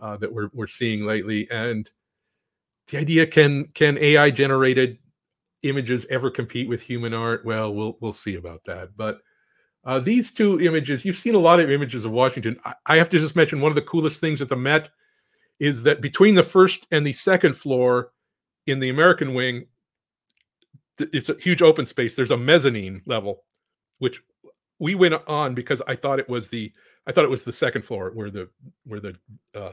uh, that we're we're seeing lately, and the idea can can AI generated images ever compete with human art? Well, we'll we'll see about that. But uh, these two images, you've seen a lot of images of Washington. I, I have to just mention one of the coolest things at the Met is that between the first and the second floor in the American wing, it's a huge open space. There's a mezzanine level, which we went on because I thought it was the I thought it was the second floor where the where the uh,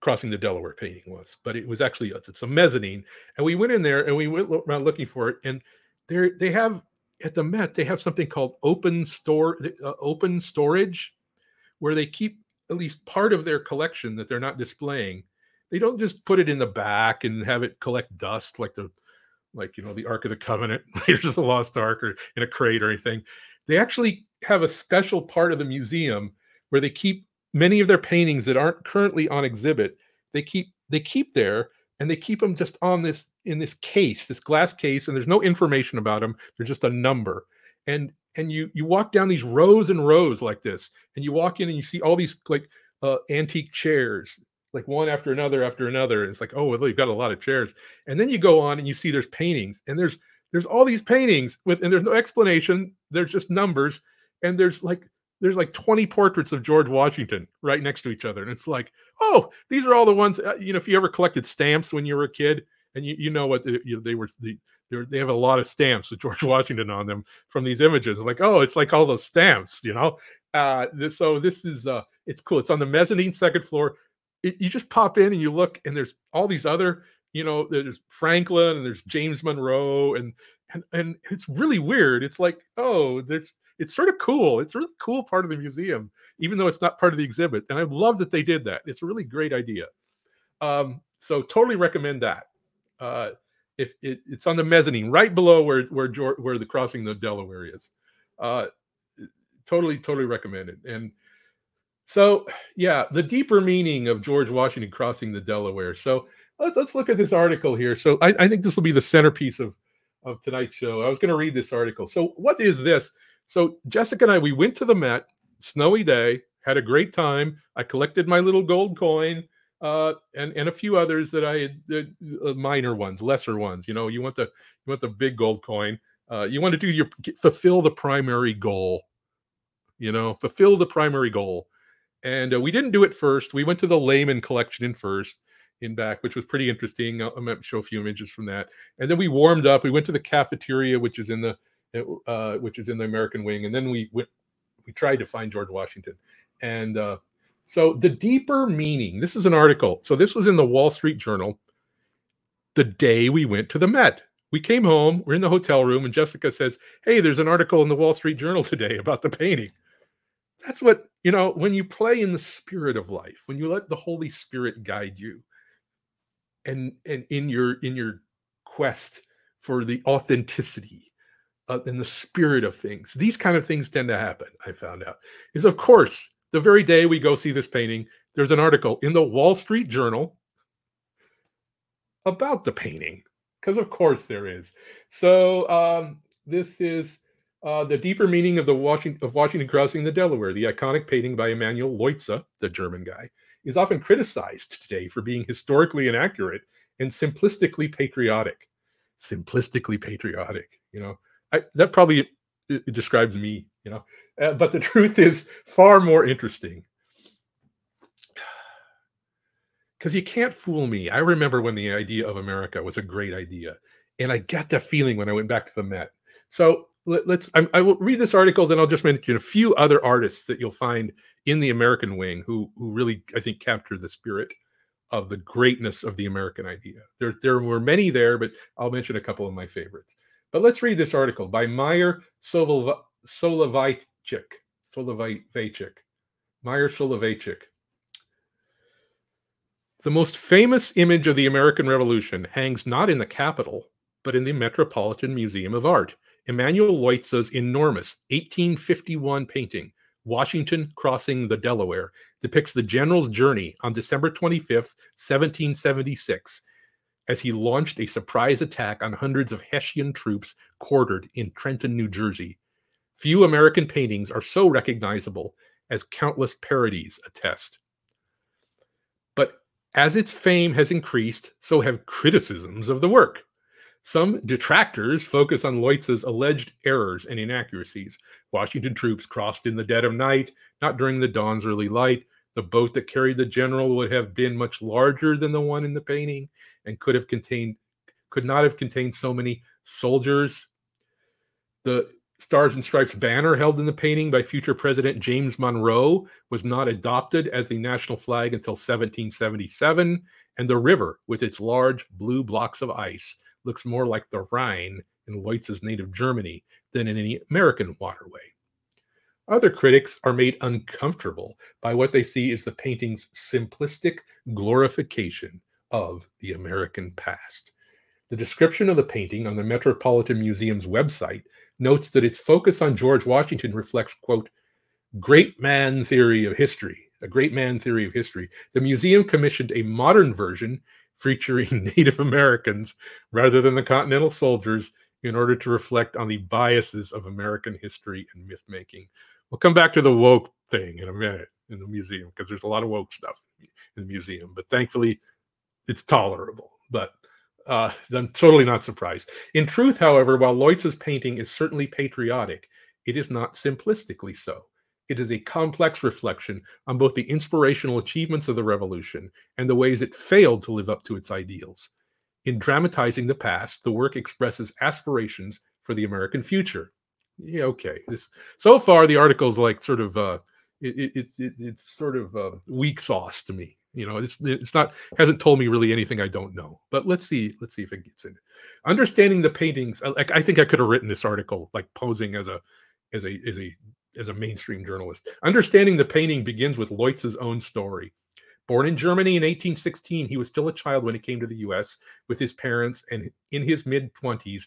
crossing the Delaware painting was, but it was actually it's a mezzanine, and we went in there and we went around looking for it, and there they have at the Met they have something called open store uh, open storage, where they keep at least part of their collection that they're not displaying. They don't just put it in the back and have it collect dust like the like you know the Ark of the Covenant, Raiders of the Lost Ark, or in a crate or anything. They actually have a special part of the museum where they keep many of their paintings that aren't currently on exhibit. They keep they keep there and they keep them just on this in this case, this glass case, and there's no information about them. They're just a number. And and you you walk down these rows and rows like this, and you walk in and you see all these like uh, antique chairs, like one after another after another. And it's like, oh, well, you've got a lot of chairs. And then you go on and you see there's paintings, and there's there's all these paintings with and there's no explanation. There's just numbers, and there's like there's like 20 portraits of George Washington right next to each other. And it's like, oh, these are all the ones, uh, you know, if you ever collected stamps when you were a kid and you, you know what, the, you know, they were, the, they were- they have a lot of stamps with George Washington on them from these images. Like, oh, it's like all those stamps, you know? Uh, this, so this is, uh, it's cool. It's on the mezzanine second floor. It, you just pop in and you look and there's all these other, you know, there's Franklin and there's James Monroe and, and, and it's really weird. It's like, oh, there's, it's sort of cool. It's a really cool part of the museum, even though it's not part of the exhibit. And I love that they did that. It's a really great idea. Um, so totally recommend that. Uh, if it, it's on the mezzanine, right below where where where the crossing the Delaware is. Uh, totally, totally recommend it. And so, yeah, the deeper meaning of George Washington crossing the Delaware. So let's let's look at this article here. So I, I think this will be the centerpiece of of tonight's show. I was going to read this article. So what is this? So Jessica and I, we went to the Met, snowy day, had a great time. I collected my little gold coin, uh, and and a few others that I had, uh, minor ones, lesser ones. You know, you want the you want the big gold coin. Uh, you want to do your fulfill the primary goal. You know, fulfill the primary goal. And uh, we didn't do it first. We went to the Lehman collection in first in back, which was pretty interesting. I'm going to show a few images from that. And then we warmed up. We went to the cafeteria, which is in the uh, which is in the American wing, and then we went. We tried to find George Washington, and uh, so the deeper meaning. This is an article. So this was in the Wall Street Journal. The day we went to the Met, we came home. We're in the hotel room, and Jessica says, "Hey, there's an article in the Wall Street Journal today about the painting." That's what you know when you play in the spirit of life, when you let the Holy Spirit guide you, and and in your in your quest for the authenticity uh, and the spirit of things. These kind of things tend to happen. I found out is of course the very day we go see this painting, there's an article in the Wall Street Journal about the painting because of course there is. So um, this is uh, the deeper meaning of the Washington of Washington crossing the Delaware, the iconic painting by Emanuel Leutze, the German guy, is often criticized today for being historically inaccurate and simplistically patriotic. Simplistically patriotic, you know, I, that probably it, it describes me, you know. Uh, but the truth is far more interesting because you can't fool me. I remember when the idea of America was a great idea, and I got that feeling when I went back to the Met. So let, us I, I will read this article, then I'll just mention a few other artists that you'll find in the American wing who who really I think captured the spirit of the greatness of the American idea. There there were many there, but I'll mention a couple of my favorites. But let's read this article by Meyer Soloveichik. Soloveichik. Meyer Soloveichik. The most famous image of the American Revolution hangs not in the Capitol, but in the Metropolitan Museum of Art Emanuel Leutze's enormous 1851 painting, Washington Crossing the Delaware, depicts the general's journey on December 25, 1776, as he launched a surprise attack on hundreds of Hessian troops quartered in Trenton, New Jersey. Few American paintings are so recognizable as countless parodies attest. But as its fame has increased, so have criticisms of the work. Some detractors focus on Leutze's alleged errors and inaccuracies. Washington troops crossed in the dead of night, not during the dawn's early light. The boat that carried the general would have been much larger than the one in the painting and could have contained could not have contained so many soldiers. The Stars and Stripes banner held in the painting by future President James Monroe was not adopted as the national flag until 1777, and the river, with its large blue blocks of ice, looks more like the Rhine in Leutze's native Germany than in any American waterway. Other critics are made uncomfortable by what they see as the painting's simplistic glorification of the American past. The description of the painting on the Metropolitan Museum's website notes that its focus on George Washington reflects, quote, great man theory of history, a great man theory of history. The museum commissioned a modern version featuring Native Americans rather than the Continental soldiers in order to reflect on the biases of American history and myth making. We'll come back to the woke thing in a minute in the museum because there's a lot of woke stuff in the museum, but thankfully it's tolerable. But uh, I'm totally not surprised. In truth, however, while Leutze's painting is certainly patriotic, it is not simplistically so. It is a complex reflection on both the inspirational achievements of the revolution and the ways it failed to live up to its ideals. In dramatizing the past, the work expresses aspirations for the American future. Yeah, okay. This so far the article is like sort of uh, it, it, it it's sort of uh, weak sauce to me. You know, it's it's not hasn't told me really anything I don't know. But let's see let's see if it gets in. Understanding the paintings, like I think I could have written this article like posing as a as a as a as a mainstream journalist. Understanding the painting begins with Leutze's own story. Born in Germany in 1816, he was still a child when he came to the US with his parents, and in his mid 20s,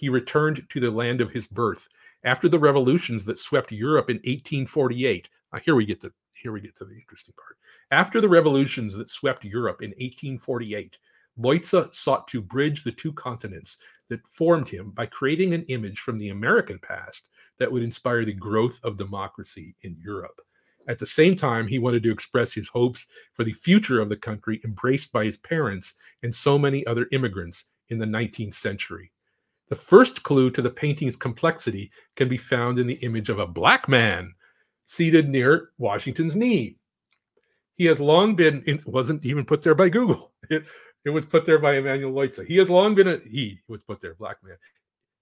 he returned to the land of his birth. After the revolutions that swept Europe in 1848, uh, here we get to here we get to the interesting part. After the revolutions that swept Europe in 1848, Leutze sought to bridge the two continents that formed him by creating an image from the American past that would inspire the growth of democracy in Europe. At the same time, he wanted to express his hopes for the future of the country embraced by his parents and so many other immigrants in the 19th century. The first clue to the painting's complexity can be found in the image of a black man seated near Washington's knee. He has long been, it wasn't even put there by Google. It, it was put there by Emanuel Leutze. He has long been, a, he was put there, black man.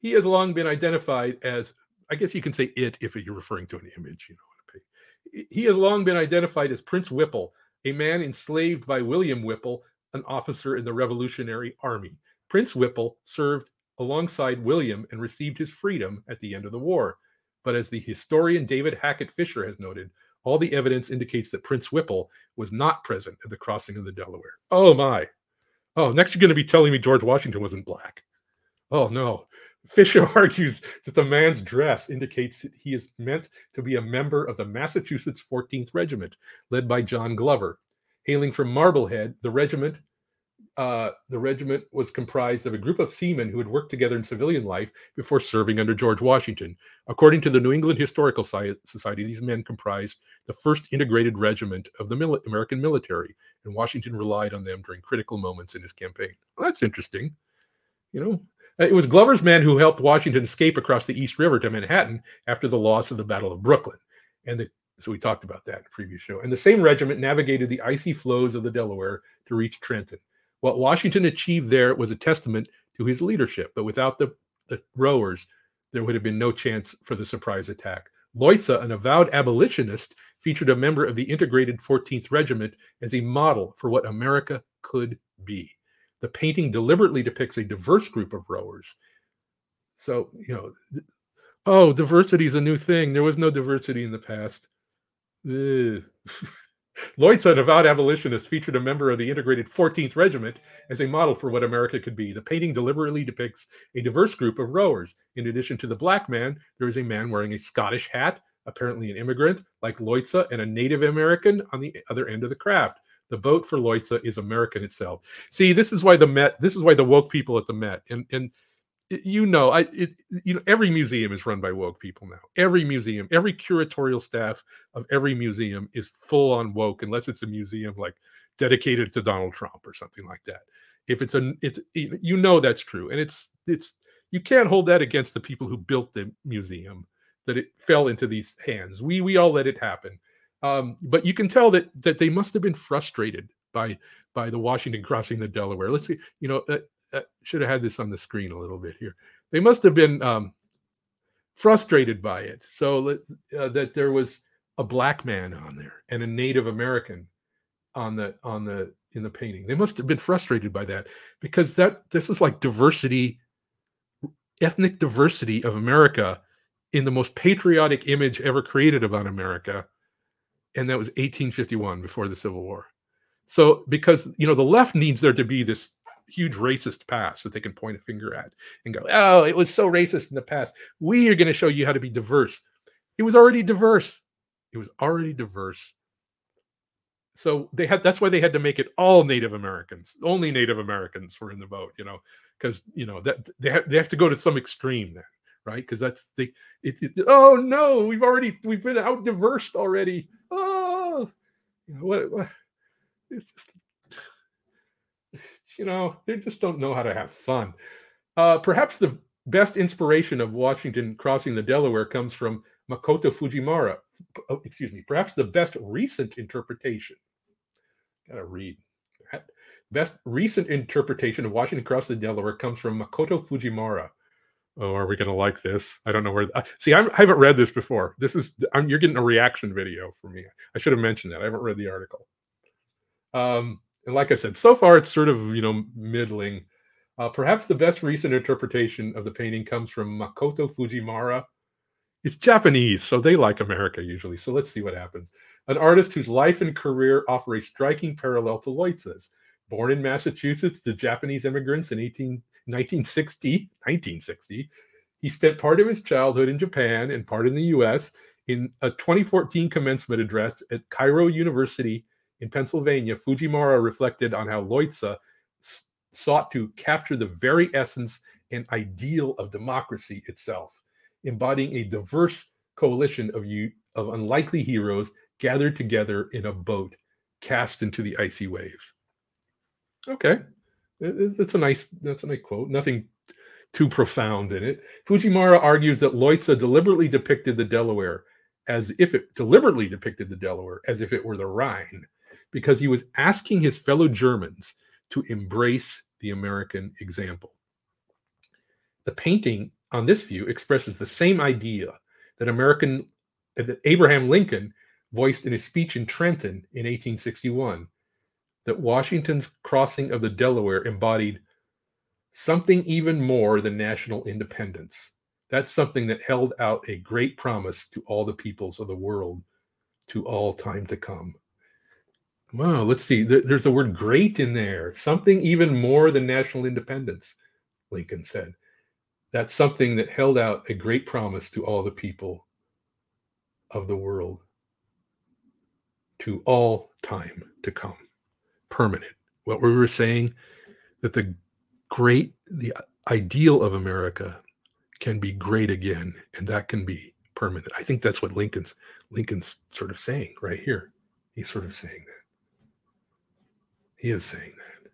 He has long been identified as I guess you can say it if you're referring to an image, you know. He has long been identified as Prince Whipple, a man enslaved by William Whipple, an officer in the Revolutionary Army. Prince Whipple served alongside William and received his freedom at the end of the war. But as the historian David Hackett Fischer has noted, all the evidence indicates that Prince Whipple was not present at the crossing of the Delaware. Oh my. Oh, next you're going to be telling me George Washington wasn't black. Oh no. Fischer argues that the man's dress indicates that he is meant to be a member of the Massachusetts 14th Regiment, led by John Glover. Hailing from Marblehead, the regiment uh, the regiment was comprised of a group of seamen who had worked together in civilian life before serving under George Washington. According to the New England Historical Society, these men comprised the first integrated regiment of the mil- American military, and Washington relied on them during critical moments in his campaign. Well, that's interesting. You know, it was Glover's men who helped Washington escape across the East River to Manhattan after the loss of the Battle of Brooklyn. And the, so we talked about that in the previous show. And the same regiment navigated the icy floes of the Delaware to reach Trenton. What Washington achieved there was a testament to his leadership, but without the, the rowers, there would have been no chance for the surprise attack. Leutze, an avowed abolitionist, featured a member of the integrated 14th Regiment as a model for what America could be. The painting deliberately depicts a diverse group of rowers. So, you know, oh, diversity is a new thing. There was no diversity in the past. Leutze, an avowed abolitionist, featured a member of the integrated 14th Regiment as a model for what America could be. The painting deliberately depicts a diverse group of rowers. In addition to the black man, there is a man wearing a Scottish hat, apparently an immigrant like Leutze, and a Native American on the other end of the craft. The boat for Leutze is American itself. See, this is why the Met, this is why the woke people at the Met, and and you know, I it, you know, every museum is run by woke people now. Every museum, every curatorial staff of every museum is full on woke, unless it's a museum like dedicated to Donald Trump or something like that. If it's a, it's you know that's true, and it's it's you can't hold that against the people who built the museum that it fell into these hands. We we all let it happen, um, but you can tell that that they must have been frustrated by by the Washington crossing the Delaware. Let's see, you know, uh, uh, should have had this on the screen a little bit here. They must have been um, frustrated by it. So uh, that there was a black man on there and a Native American on the on the in the painting. They must have been frustrated by that because that this is like diversity, ethnic diversity of America in the most patriotic image ever created about America, and that was 1851 before the Civil War. So because you know the left needs there to be this huge racist past that they can point a finger at and go, "Oh, it was so racist in the past. We are going to show you how to be diverse." It was already diverse. It was already diverse. So they had that's why they had to make it all Native Americans. Only Native Americans were in the vote, you know, because you know that they have they have to go to some extreme then, right? Because that's the it, it, oh no, we've already we've been out diversed already. Oh, what, what it's just you know they just don't know how to have fun. Uh, perhaps the best inspiration of Washington crossing the Delaware comes from Makoto Fujimura. Oh, excuse me. Perhaps the best recent interpretation. Gotta read that. Best recent interpretation of Washington crossing the Delaware comes from Makoto Fujimura. Oh, are we going to like this? I don't know where. Uh, see, I'm, I haven't read this before. This is I'm, you're getting a reaction video from me. I should have mentioned that. I haven't read the article. Um, and like I said, so far it's sort of you know middling. Uh, perhaps the best recent interpretation of the painting comes from Makoto Fujimura. It's Japanese, so they like America usually. So let's see what happens. An artist whose life and career offer a striking parallel to Leutze's. Born in Massachusetts to Japanese immigrants in 18, 1960, 1960, he spent part of his childhood in Japan and part in the US. In a 2014 commencement address at Cairn University in Pennsylvania, Fujimura reflected on how Leutze s- sought to capture the very essence and ideal of democracy itself, embodying a diverse coalition of you of unlikely heroes gathered together in a boat cast into the icy waves. Okay, that's a nice that's a nice quote. Nothing too profound in it. Fujimura argues that Leutze deliberately depicted the Delaware as if it deliberately depicted the Delaware as if it were the Rhine, because he was asking his fellow Germans to embrace the American example. The painting on this view expresses the same idea that American that Abraham Lincoln voiced in his speech in Trenton in 1861 that Washington's crossing of the Delaware embodied something even more than national independence. That's something that held out a great promise to all the peoples of the world to all time to come. Wow, let's see. There's a word great in there. Something even more than national independence, Lincoln said. That's something that held out a great promise to all the people of the world to all time to come. Permanent. What we were saying that the great, the ideal of America can be great again, and that can be permanent. I think that's what Lincoln's Lincoln's sort of saying right here. He's sort of saying that. He is saying that.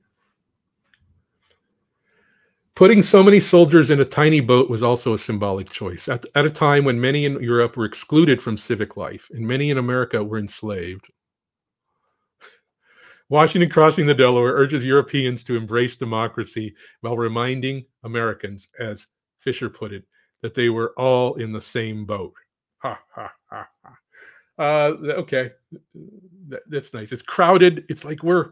Putting so many soldiers in a tiny boat was also a symbolic choice. At, at a time when many in Europe were excluded from civic life and many in America were enslaved, Washington crossing the Delaware urges Europeans to embrace democracy while reminding Americans, as Fischer put it, that they were all in the same boat. Ha ha ha ha. Uh, okay, That- that's nice. It's crowded. It's like we're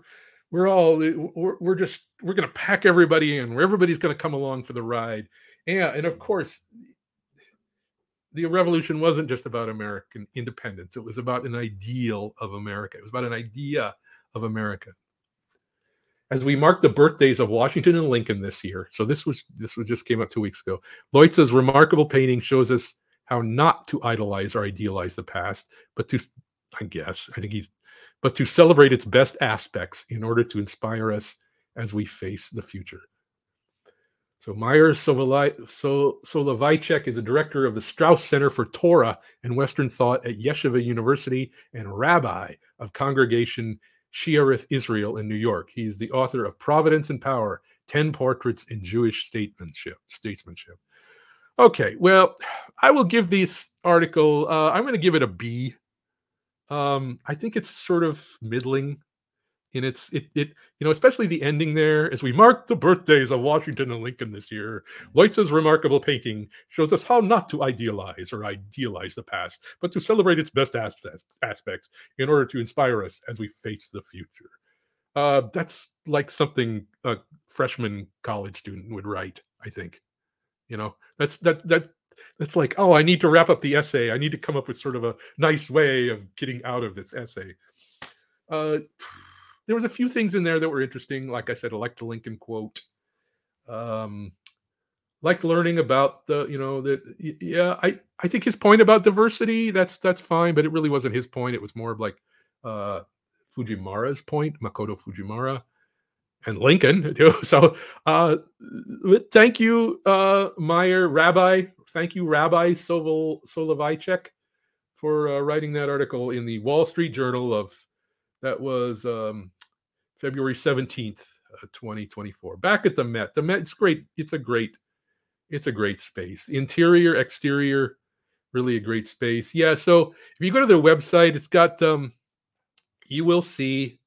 we're all eh, we're, we're just we're gonna pack everybody in. Where everybody's gonna come along for the ride. Yeah, and of course, the revolution wasn't just about American independence. It was about an ideal of America. It was about an idea of America. As we mark the birthdays of Washington and Lincoln this year, so this was this was just came out two weeks ago. Leutze's remarkable painting shows us how not to idolize or idealize the past, but to, I guess, I think he's, but to celebrate its best aspects in order to inspire us as we face the future. So Meyer Soloveichik is a director of the Straus Center for Torah and Western Thought at Yeshiva University and rabbi of Congregation Shearith Israel in New York. He's the author of Providence and Power: Ten Portraits in Jewish Statesmanship. Statesmanship. Okay, well, I will give this article. Uh, I'm going to give it a B. Um, I think it's sort of middling in its it it you know especially the ending there as we mark the birthdays of Washington and Lincoln this year. Leutze's remarkable painting shows us how not to idealize or idealize the past, but to celebrate its best aspects, aspects in order to inspire us as we face the future. Uh, that's like something a freshman college student would write. I think, you know, that's that that that's like oh i need to wrap up the essay i need to come up with sort of a nice way of getting out of this essay uh, there was a few things in there that were interesting. Like I said, I liked the Lincoln quote. Um, liked learning about the, you know, that yeah, I I think his point about diversity that's that's fine, but it really wasn't his point. It was more of like uh, Fujimura's point, Makoto Fujimura and Lincoln. too. So uh, thank you, uh, Meyer Rabbi. Thank you, Rabbi Sovol Soloveichik, for uh, writing that article in the Wall Street Journal of that was um, February 17th, uh, 2024. Back at the Met. The Met, it's great. It's a great, it's a great space. Interior, exterior, really a great space. Yeah. So if you go to their website, it's got um, you will see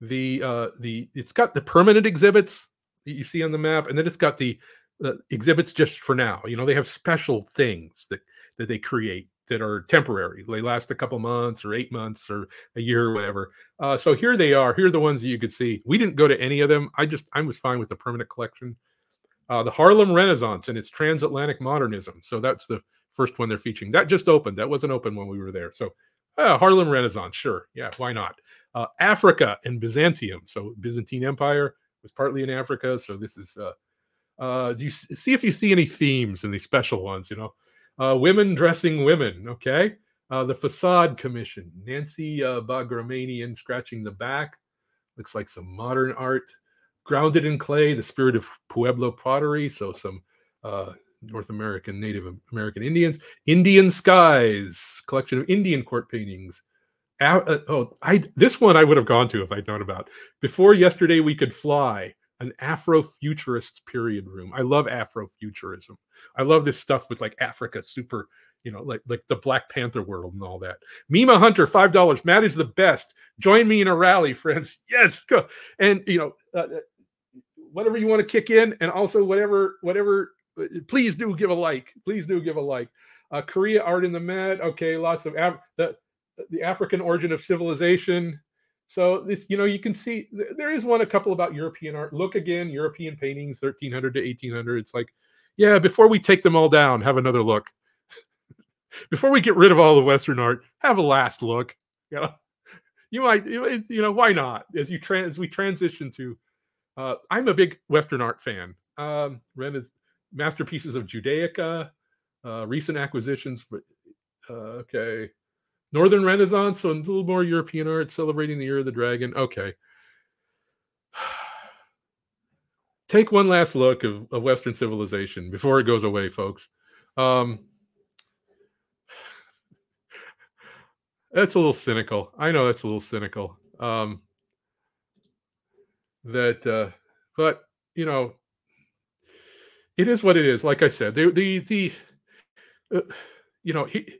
the uh the it's got the permanent exhibits that you see on the map, and then it's got the uh, exhibits just for now. You know, they have special things that that they create that are temporary. They last a couple months or eight months or a year or whatever. Uh, so here they are. Here are the ones that you could see. We didn't go to any of them. I just I was fine with the permanent collection. Uh, the Harlem Renaissance and its transatlantic modernism. So that's the first one they're featuring. That just opened. That wasn't open when we were there. So uh, Harlem Renaissance, sure, yeah, why not? Uh, Africa and Byzantium. So Byzantine Empire was partly in Africa. So this is. Uh, do you see if you see any themes in these special ones? You know, uh, women dressing women. Okay. Uh, the Facade Commission. Nancy uh, Bagramanian scratching the back. Looks like some modern art. Grounded in clay, the spirit of Pueblo pottery. So some uh, North American, Native American Indians. Indian Skies, collection of Indian court paintings. Uh, oh, I this one I would have gone to if I'd known about. Before yesterday, we could fly an Afrofuturist period room. I love Afrofuturism. I love this stuff with like Africa super, you know, like like the Black Panther world and all that. Mima Hunter, five dollars. Matt is the best. Join me in a rally, friends. Yes, go. And you know, uh, uh whatever you want to kick in, and also whatever whatever. Uh, please do give a like. Please do give a like. Uh, Korea art in the mat. Okay, lots of Af- the the African origin of civilization. So this, you know, you can see there is one a couple about European art. Look again, European paintings, 1300 to 1800. It's like, yeah, before we take them all down, have another look. before we get rid of all the Western art, have a last look. You know, you might, you know, why not? As you trans, as we transition to, uh, I'm a big Western art fan. Um, Ren is masterpieces of Judaica, uh, recent acquisitions, but uh, okay. Northern Renaissance, so a little more European art, celebrating the year of the dragon. Okay. Take one last look of, of Western civilization before it goes away, folks. Um, that's a little cynical. I know that's a little cynical. Um, that, uh, but you know, it is what it is. Like I said, the the the, uh, you know, he,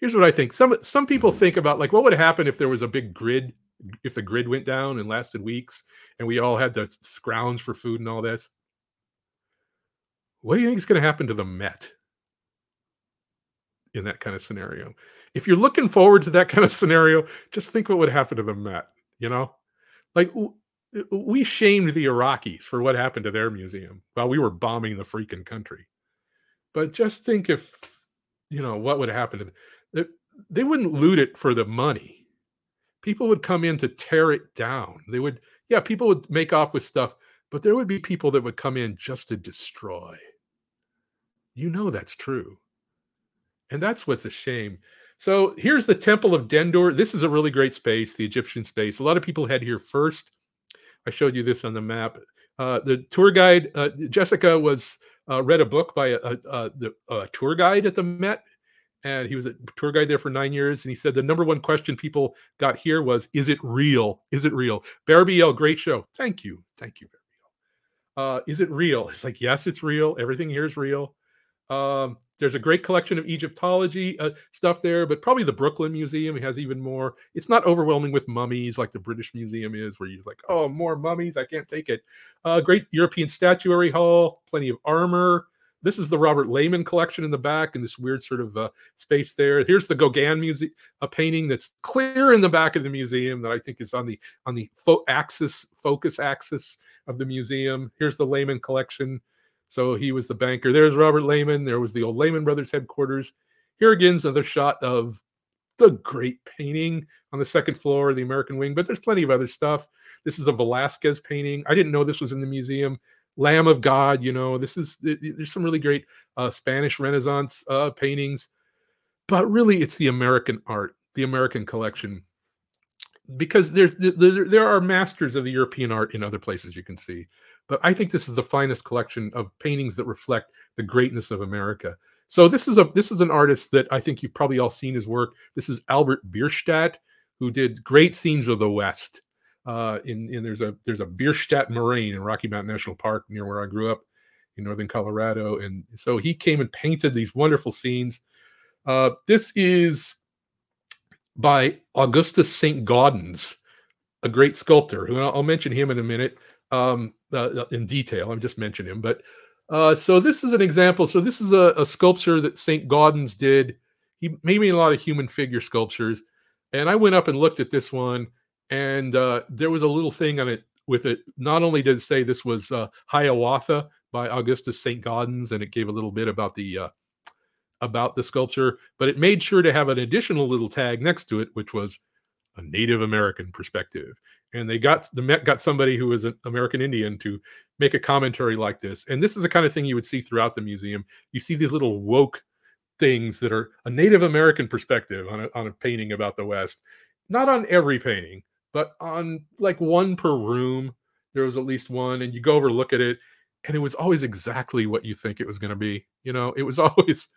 here's what I think. Some some people think about like what would happen if there was a big grid, if the grid went down and lasted weeks, and we all had to scrounge for food and all this. What do you think is going to happen to the Met in that kind of scenario? If you're looking forward to that kind of scenario, just think what would happen to the Met. You know, like we shamed the Iraqis for what happened to their museum while we were bombing the freaking country. But just think if you know, what would happen to They wouldn't loot it for the money. People would come in to tear it down. They would, yeah, people would make off with stuff, but there would be people that would come in just to destroy. You know that's true. And that's what's a shame. So here's the Temple of Dendur. This is a really great space, the Egyptian space. A lot of people head here first. I showed you this on the map. Uh, the tour guide, uh, Jessica, was uh, read a book by a, a, a, a, tour guide at the Met, and he was a tour guide there for nine years. And he said the number one question people got here was, "Is it real? Is it real?" Barry great show. Thank you, thank you, Barry. Uh, is it real? It's like yes, it's real. Everything here is real. Um, there's a great collection of Egyptology uh, stuff there, but probably the Brooklyn Museum has even more. It's not overwhelming with mummies like the British Museum is, where you're like, oh, more mummies, I can't take it. Uh, great European Statuary Hall, plenty of armor. This is the Robert Lehman collection in the back, and this weird sort of uh, space there. Here's the Gauguin museum, a painting that's clear in the back of the museum that I think is on the on the fo- axis focus axis of the museum. Here's the Lehman collection. So he was the banker. There's Robert Lehman. There was the old Lehman Brothers headquarters. Here again is another shot of the great painting on the second floor of the American Wing, but there's plenty of other stuff. This is a Velasquez painting. I didn't know this was in the museum. Lamb of God, you know, this is there's some really great uh, Spanish Renaissance uh, paintings, but really it's the American art, the American collection, because there's there, there are masters of the European art in other places you can see. But I think this is the finest collection of paintings that reflect the greatness of America. So this is a this is an artist that I think you've probably all seen his work. This is Albert Bierstadt, who did great scenes of the West. Uh, in, in there's a there's a Bierstadt moraine in Rocky Mountain National Park near where I grew up in northern Colorado, and so he came and painted these wonderful scenes. Uh, this is by Augustus St. Gaudens, a great sculptor, who I'll mention him in a minute um, uh, in detail. I'm just mentioning him, but uh, so this is an example. So this is a, a sculpture that St. Gaudens did. He made me a lot of human figure sculptures, and I went up and looked at this one, and uh, there was a little thing on it with it. Not only did it say this was uh, Hiawatha by Augustus St. Gaudens, and it gave a little bit about the uh, about the sculpture, but it made sure to have an additional little tag next to it, which was a Native American perspective and they got the Met got somebody who was an American Indian to make a commentary like this. And this is the kind of thing you would see throughout the museum. You see these little woke things that are a Native American perspective on a, on a painting about the West. Not on every painting, but on like one per room. There was at least one, and you go over look at it, and it was always exactly what you think it was going to be. You know, it was always,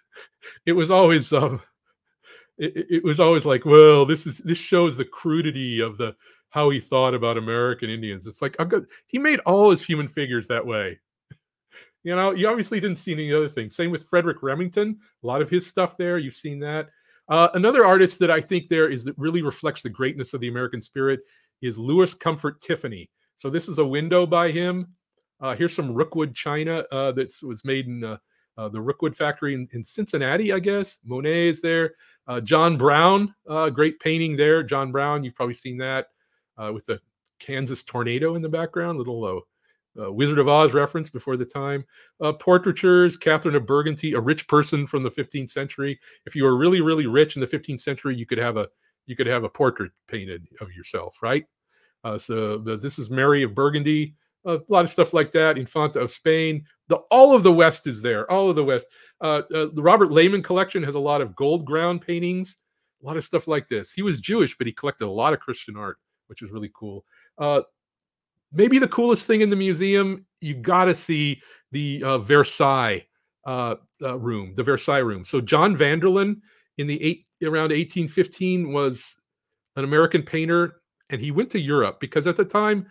it was always um, it, it, was always like, well, this is this shows the crudity of the how he thought about American Indians. It's like got, he made all his human figures that way. you know, you obviously didn't see any other things. Same with Frederic Remington. A lot of his stuff there, you've seen that. Uh, another artist that I think there is that really reflects the greatness of the American spirit is Louis Comfort Tiffany. So this is a window by him. Uh, here's some Rookwood china uh, that was made in uh, uh, the Rookwood factory in, in, Cincinnati, I guess. Monet is there. John Brown, great painting there. John Brown, you've probably seen that with the Kansas tornado in the background, little uh, uh, Wizard of Oz reference before the time. Uh, portraitures, Catherine of Burgundy, a rich person from the 15th century. If you were really, really rich in the 15th century, you could have a you could have a portrait painted of yourself, right? Uh, so the, this is Mary of Burgundy. a lot of stuff like that. Infanta of Spain. The all of the West is there. All of the West. Uh, uh, the Robert Lehman collection has a lot of gold ground paintings. A lot of stuff like this. He was Jewish, but he collected a lot of Christian art which is really cool. Maybe the coolest thing in the museum, you got to see the uh, Versailles uh, uh, room, the Versailles room. So John Vanderlyn in the eight around 1815 was an American painter, and he went to Europe because at the time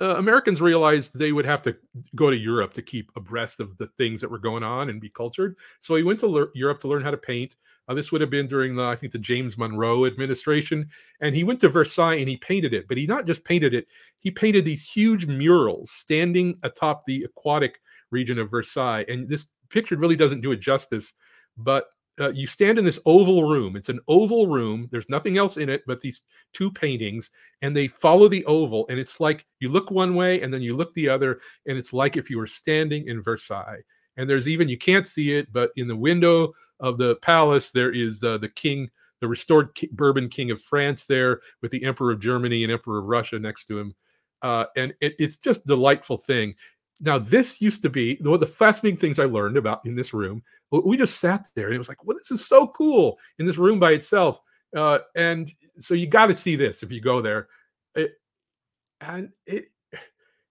uh, Americans realized they would have to go to Europe to keep abreast of the things that were going on and be cultured. So he went to le- Europe to learn how to paint. Uh, this would have been during the, I think, the James Monroe administration. And he went to Versailles and he painted it. But he not just painted it, he painted these huge murals standing atop the aquatic region of Versailles. And this picture really doesn't do it justice. But uh, you stand in this oval room. It's an oval room. There's nothing else in it but these two paintings, and they follow the oval. And it's like you look one way and then you look the other, and it's like if you were standing in Versailles. And there's even you can't see it, but in the window of the palace there is the the king, the restored Bourbon king of France there with the emperor of Germany and emperor of Russia next to him. Uh, and it, it's just a delightful thing. Now, this used to be one of the fascinating things I learned about in this room. We just sat there and it was like, well, this is so cool in this room by itself. Uh, and so you got to see this if you go there. It, and it,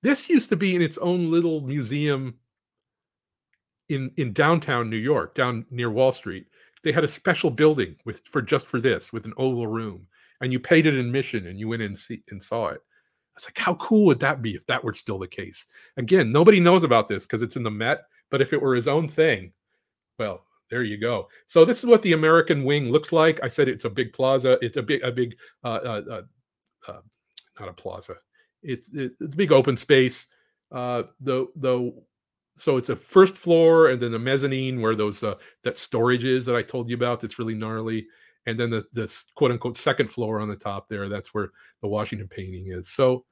this used to be in its own little museum in in downtown New York, down near Wall Street. They had a special building with for just for this, with an oval room, and you paid an admission and you went in and see and saw it. Was like, how cool would that be if that were still the case? Again, nobody knows about this because it's in the Met, but if it were his own thing, well, there you go. So this is what the American wing looks like. I said it's a big plaza. It's a big, a big, uh, uh, uh, uh, not a plaza. It's it's a big open space. Uh, the the so it's a first floor and then the mezzanine where those uh, that storage is that I told you about. That's really gnarly. And then the the quote unquote second floor on the top there. That's where the Washington painting is. So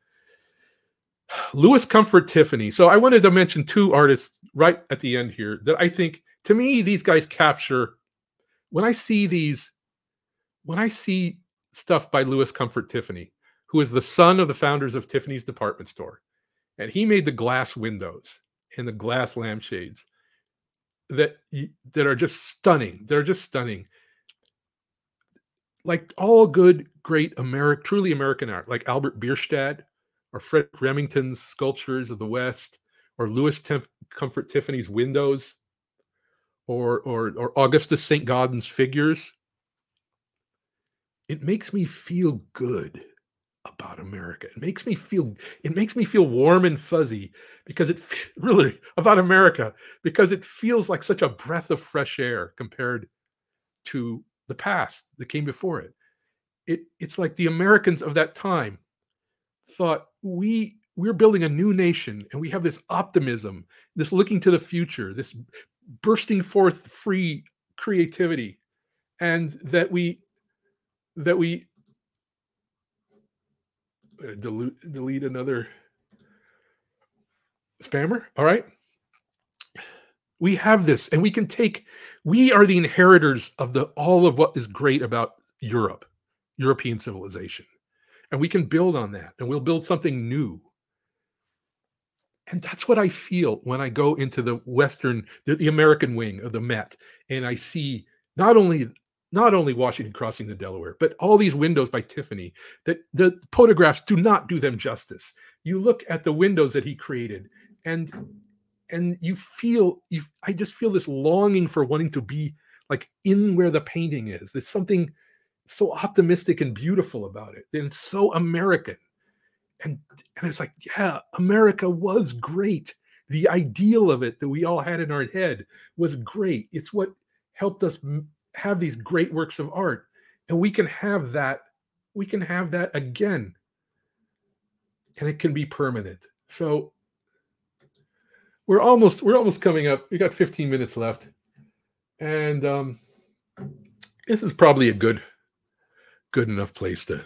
Louis Comfort Tiffany. So I wanted to mention two artists right at the end here that I think to me these guys capture when I see these when I see stuff by Louis Comfort Tiffany, who is the son of the founders of Tiffany's department store, and he made the glass windows and the glass lampshades that that are just stunning. They're just stunning. Like all good, great American, truly American art, like Albert Bierstadt or Fred Remington's sculptures of the West, or Louis Comfort Tiffany's windows, or or or Augustus St. Gaudens figures. It makes me feel good about America. It makes me feel it makes me feel warm and fuzzy because it really about America because it feels like such a breath of fresh air compared to the past that came before it. It it's like the Americans of that time thought we we're building a new nation and we have this optimism, this looking to the future, this bursting forth free creativity and that we that we uh, delete, delete another spammer all right we have this and we can take we are the inheritors of the all of what is great about europe european civilization. And we can build on that and we'll build something new. And that's what i feel when i go into the western the, the american wing of the met and i see not only not only washington crossing the delaware but all these windows by tiffany that the photographs do not do them justice. You look at the windows that he created and and you feel you i just feel this longing for wanting to be like in where the painting is. There's something so optimistic and beautiful about it and so american. And and it's like yeah america was great. The ideal of it that we all had in our head was great. It's what helped us have these great works of art. And we can have that we can have that again. And it can be permanent. So we're almost we're almost coming up. We got 15 minutes left. And um this is probably a good good enough place to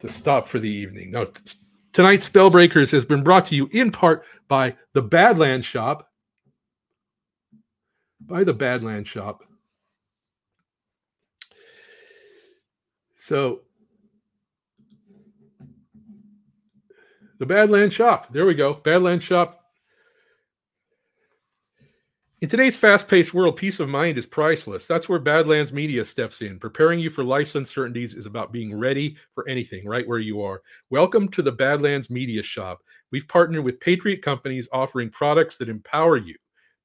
to stop for the evening. Now t- tonight's spellbreakers has been brought to you in part by the badland shop. By the badland shop. So the badland shop. There we go. Badland shop In today's fast paced world, peace of mind is priceless. That's where Badlands Media steps in. Preparing you for life's uncertainties is about being ready for anything right where you are. Welcome to the Badlands Media Shop. We've partnered with Patriot companies offering products that empower you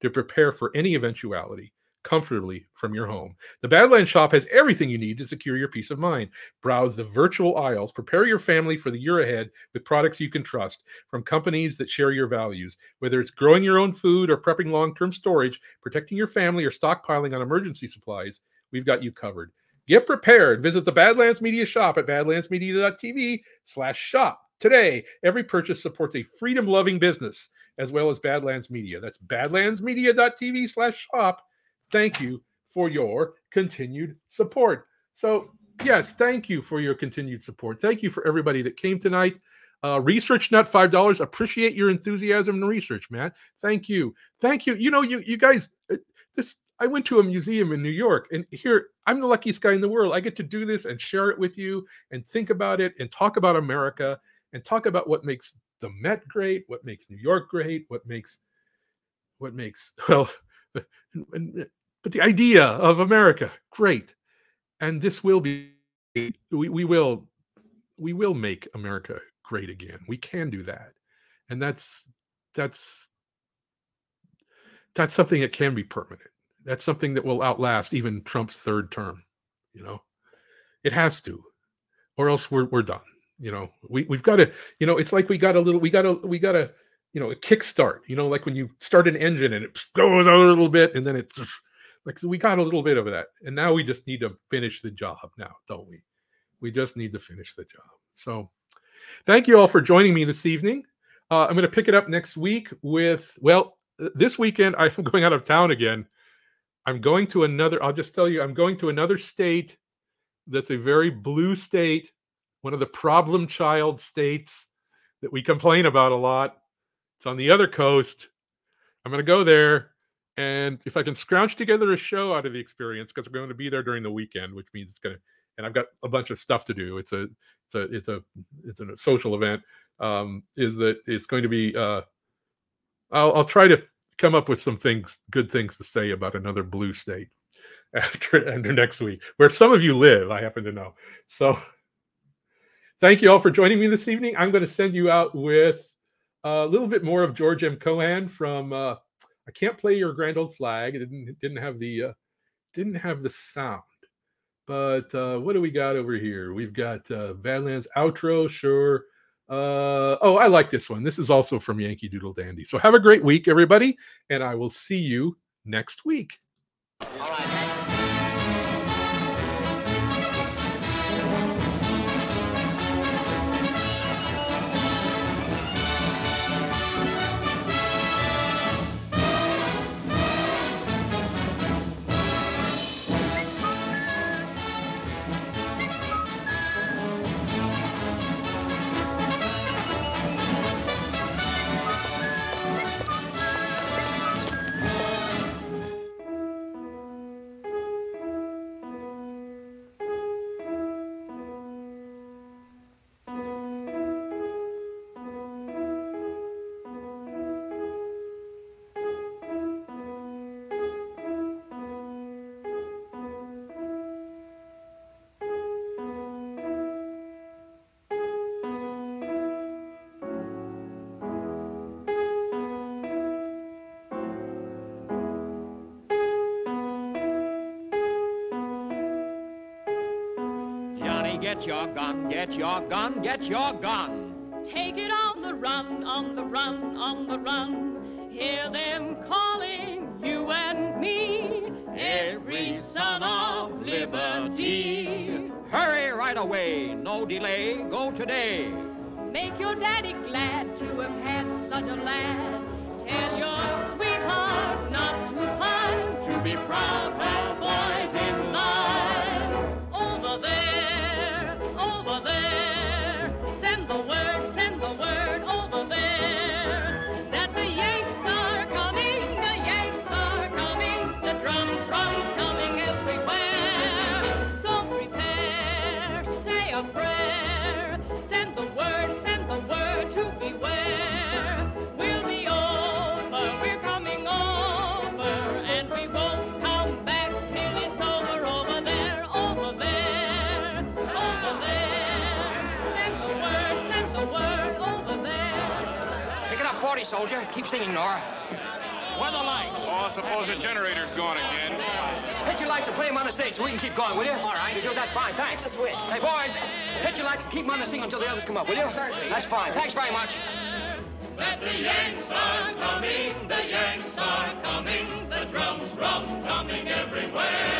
to prepare for any eventuality comfortably from your home. The Badlands Shop has everything you need to secure your peace of mind. Browse the virtual aisles, prepare your family for the year ahead with products you can trust from companies that share your values. Whether it's growing your own food or prepping long term storage, protecting your family, or stockpiling on emergency supplies, we've got you covered. Get prepared. Visit the Badlands Media Shop at badlandsmedia.tv slash shop. Today, every purchase supports a freedom-loving business as well as Badlands Media. That's badlandsmedia.tv slash shop. Thank you for your continued support. So, yes, thank you for your continued support. Thank you for everybody that came tonight. Uh, research nut five dollars. Appreciate your enthusiasm and research, man. Thank you, thank you. You know, you you guys, uh, this. I went to a museum in New York, and here I'm the luckiest guy in the world. I get to do this and share it with you, and think about it, and talk about America, and talk about what makes the Met great, what makes New York great, what makes what makes well, and, and, but the idea of America great, and this will be we, we will we will make America great again. We can do that. And that's that's that's something that can be permanent. That's something that will outlast even Trump's third term, you know. It has to. Or else we're we're done. You know, we we've got to, you know, it's like we got a little we got a we got a you know, a kickstart, you know, like when you start an engine and it goes out a little bit and then it's like so we got a little bit of that. And now we just need to finish the job now, don't we? We just need to finish the job. So Thank you all for joining me this evening. Uh, I'm going to pick it up next week with, well, this weekend I am going out of town again. I'm going to another, I'll just tell you, I'm going to another state that's a very blue state, one of the problem child states that we complain about a lot. It's on the other coast. I'm going to go there. And if I can scrounge together a show out of the experience, because we're going to be there during the weekend, which means it's going to, and I've got a bunch of stuff to do. It's a it's a it's a it's a social event. Um, is that it's going to be? Uh, I'll I'll try to come up with some things, good things to say about another blue state after after next week, where some of you live. I happen to know. So, thank you all for joining me this evening. I'm going to send you out with a little bit more of George M. Cohan from. Uh, I can't play your grand old flag. It didn't didn't have the uh, didn't have the sound. But uh, what do we got over here? We've got uh, Badlands outro, sure. Uh, oh, I like this one. This is also from Yankee Doodle Dandy. So have a great week, everybody, and I will see you next week. All right. Get your gun, get your gun. Take it on the run, on the run, on the run. Hear them calling you and me, every son of liberty. Hurry right away, no delay, go today. Make your daddy glad to have had such a lad. Tell your sweetheart not to pine, to be proud soldier. Keep singing, Nora. Where the lights? Oh, suppose the generator's gone again. Hit your lights and play them on the stage so we can keep going, will you? All right. You do that fine, thanks. The switch. Hey, boys, hit your lights and keep them on the scene until the others come up, will you? Certainly. That's fine. Thanks very much. That the Yanks are coming, the Yanks are coming, the drums rum tumming everywhere.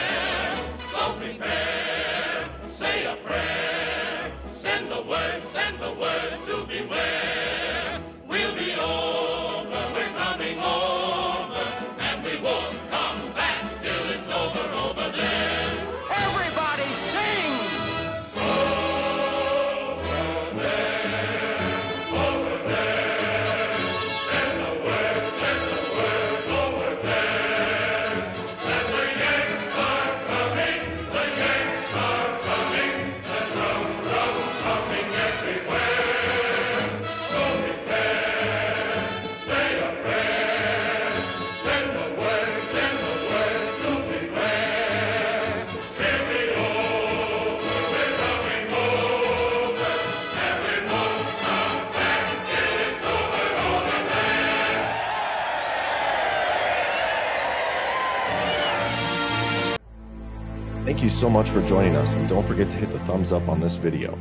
You so much for joining us, and don't forget to hit the thumbs up on this video.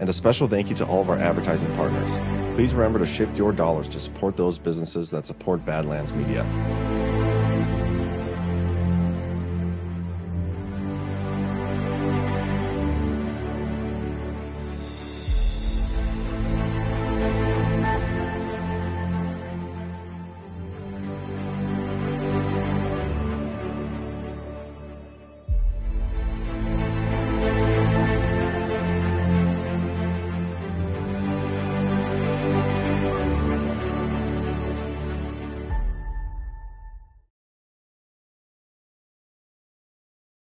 And a special thank you to all of our advertising partners. Please remember to shift your dollars to support those businesses that support Badlands Media.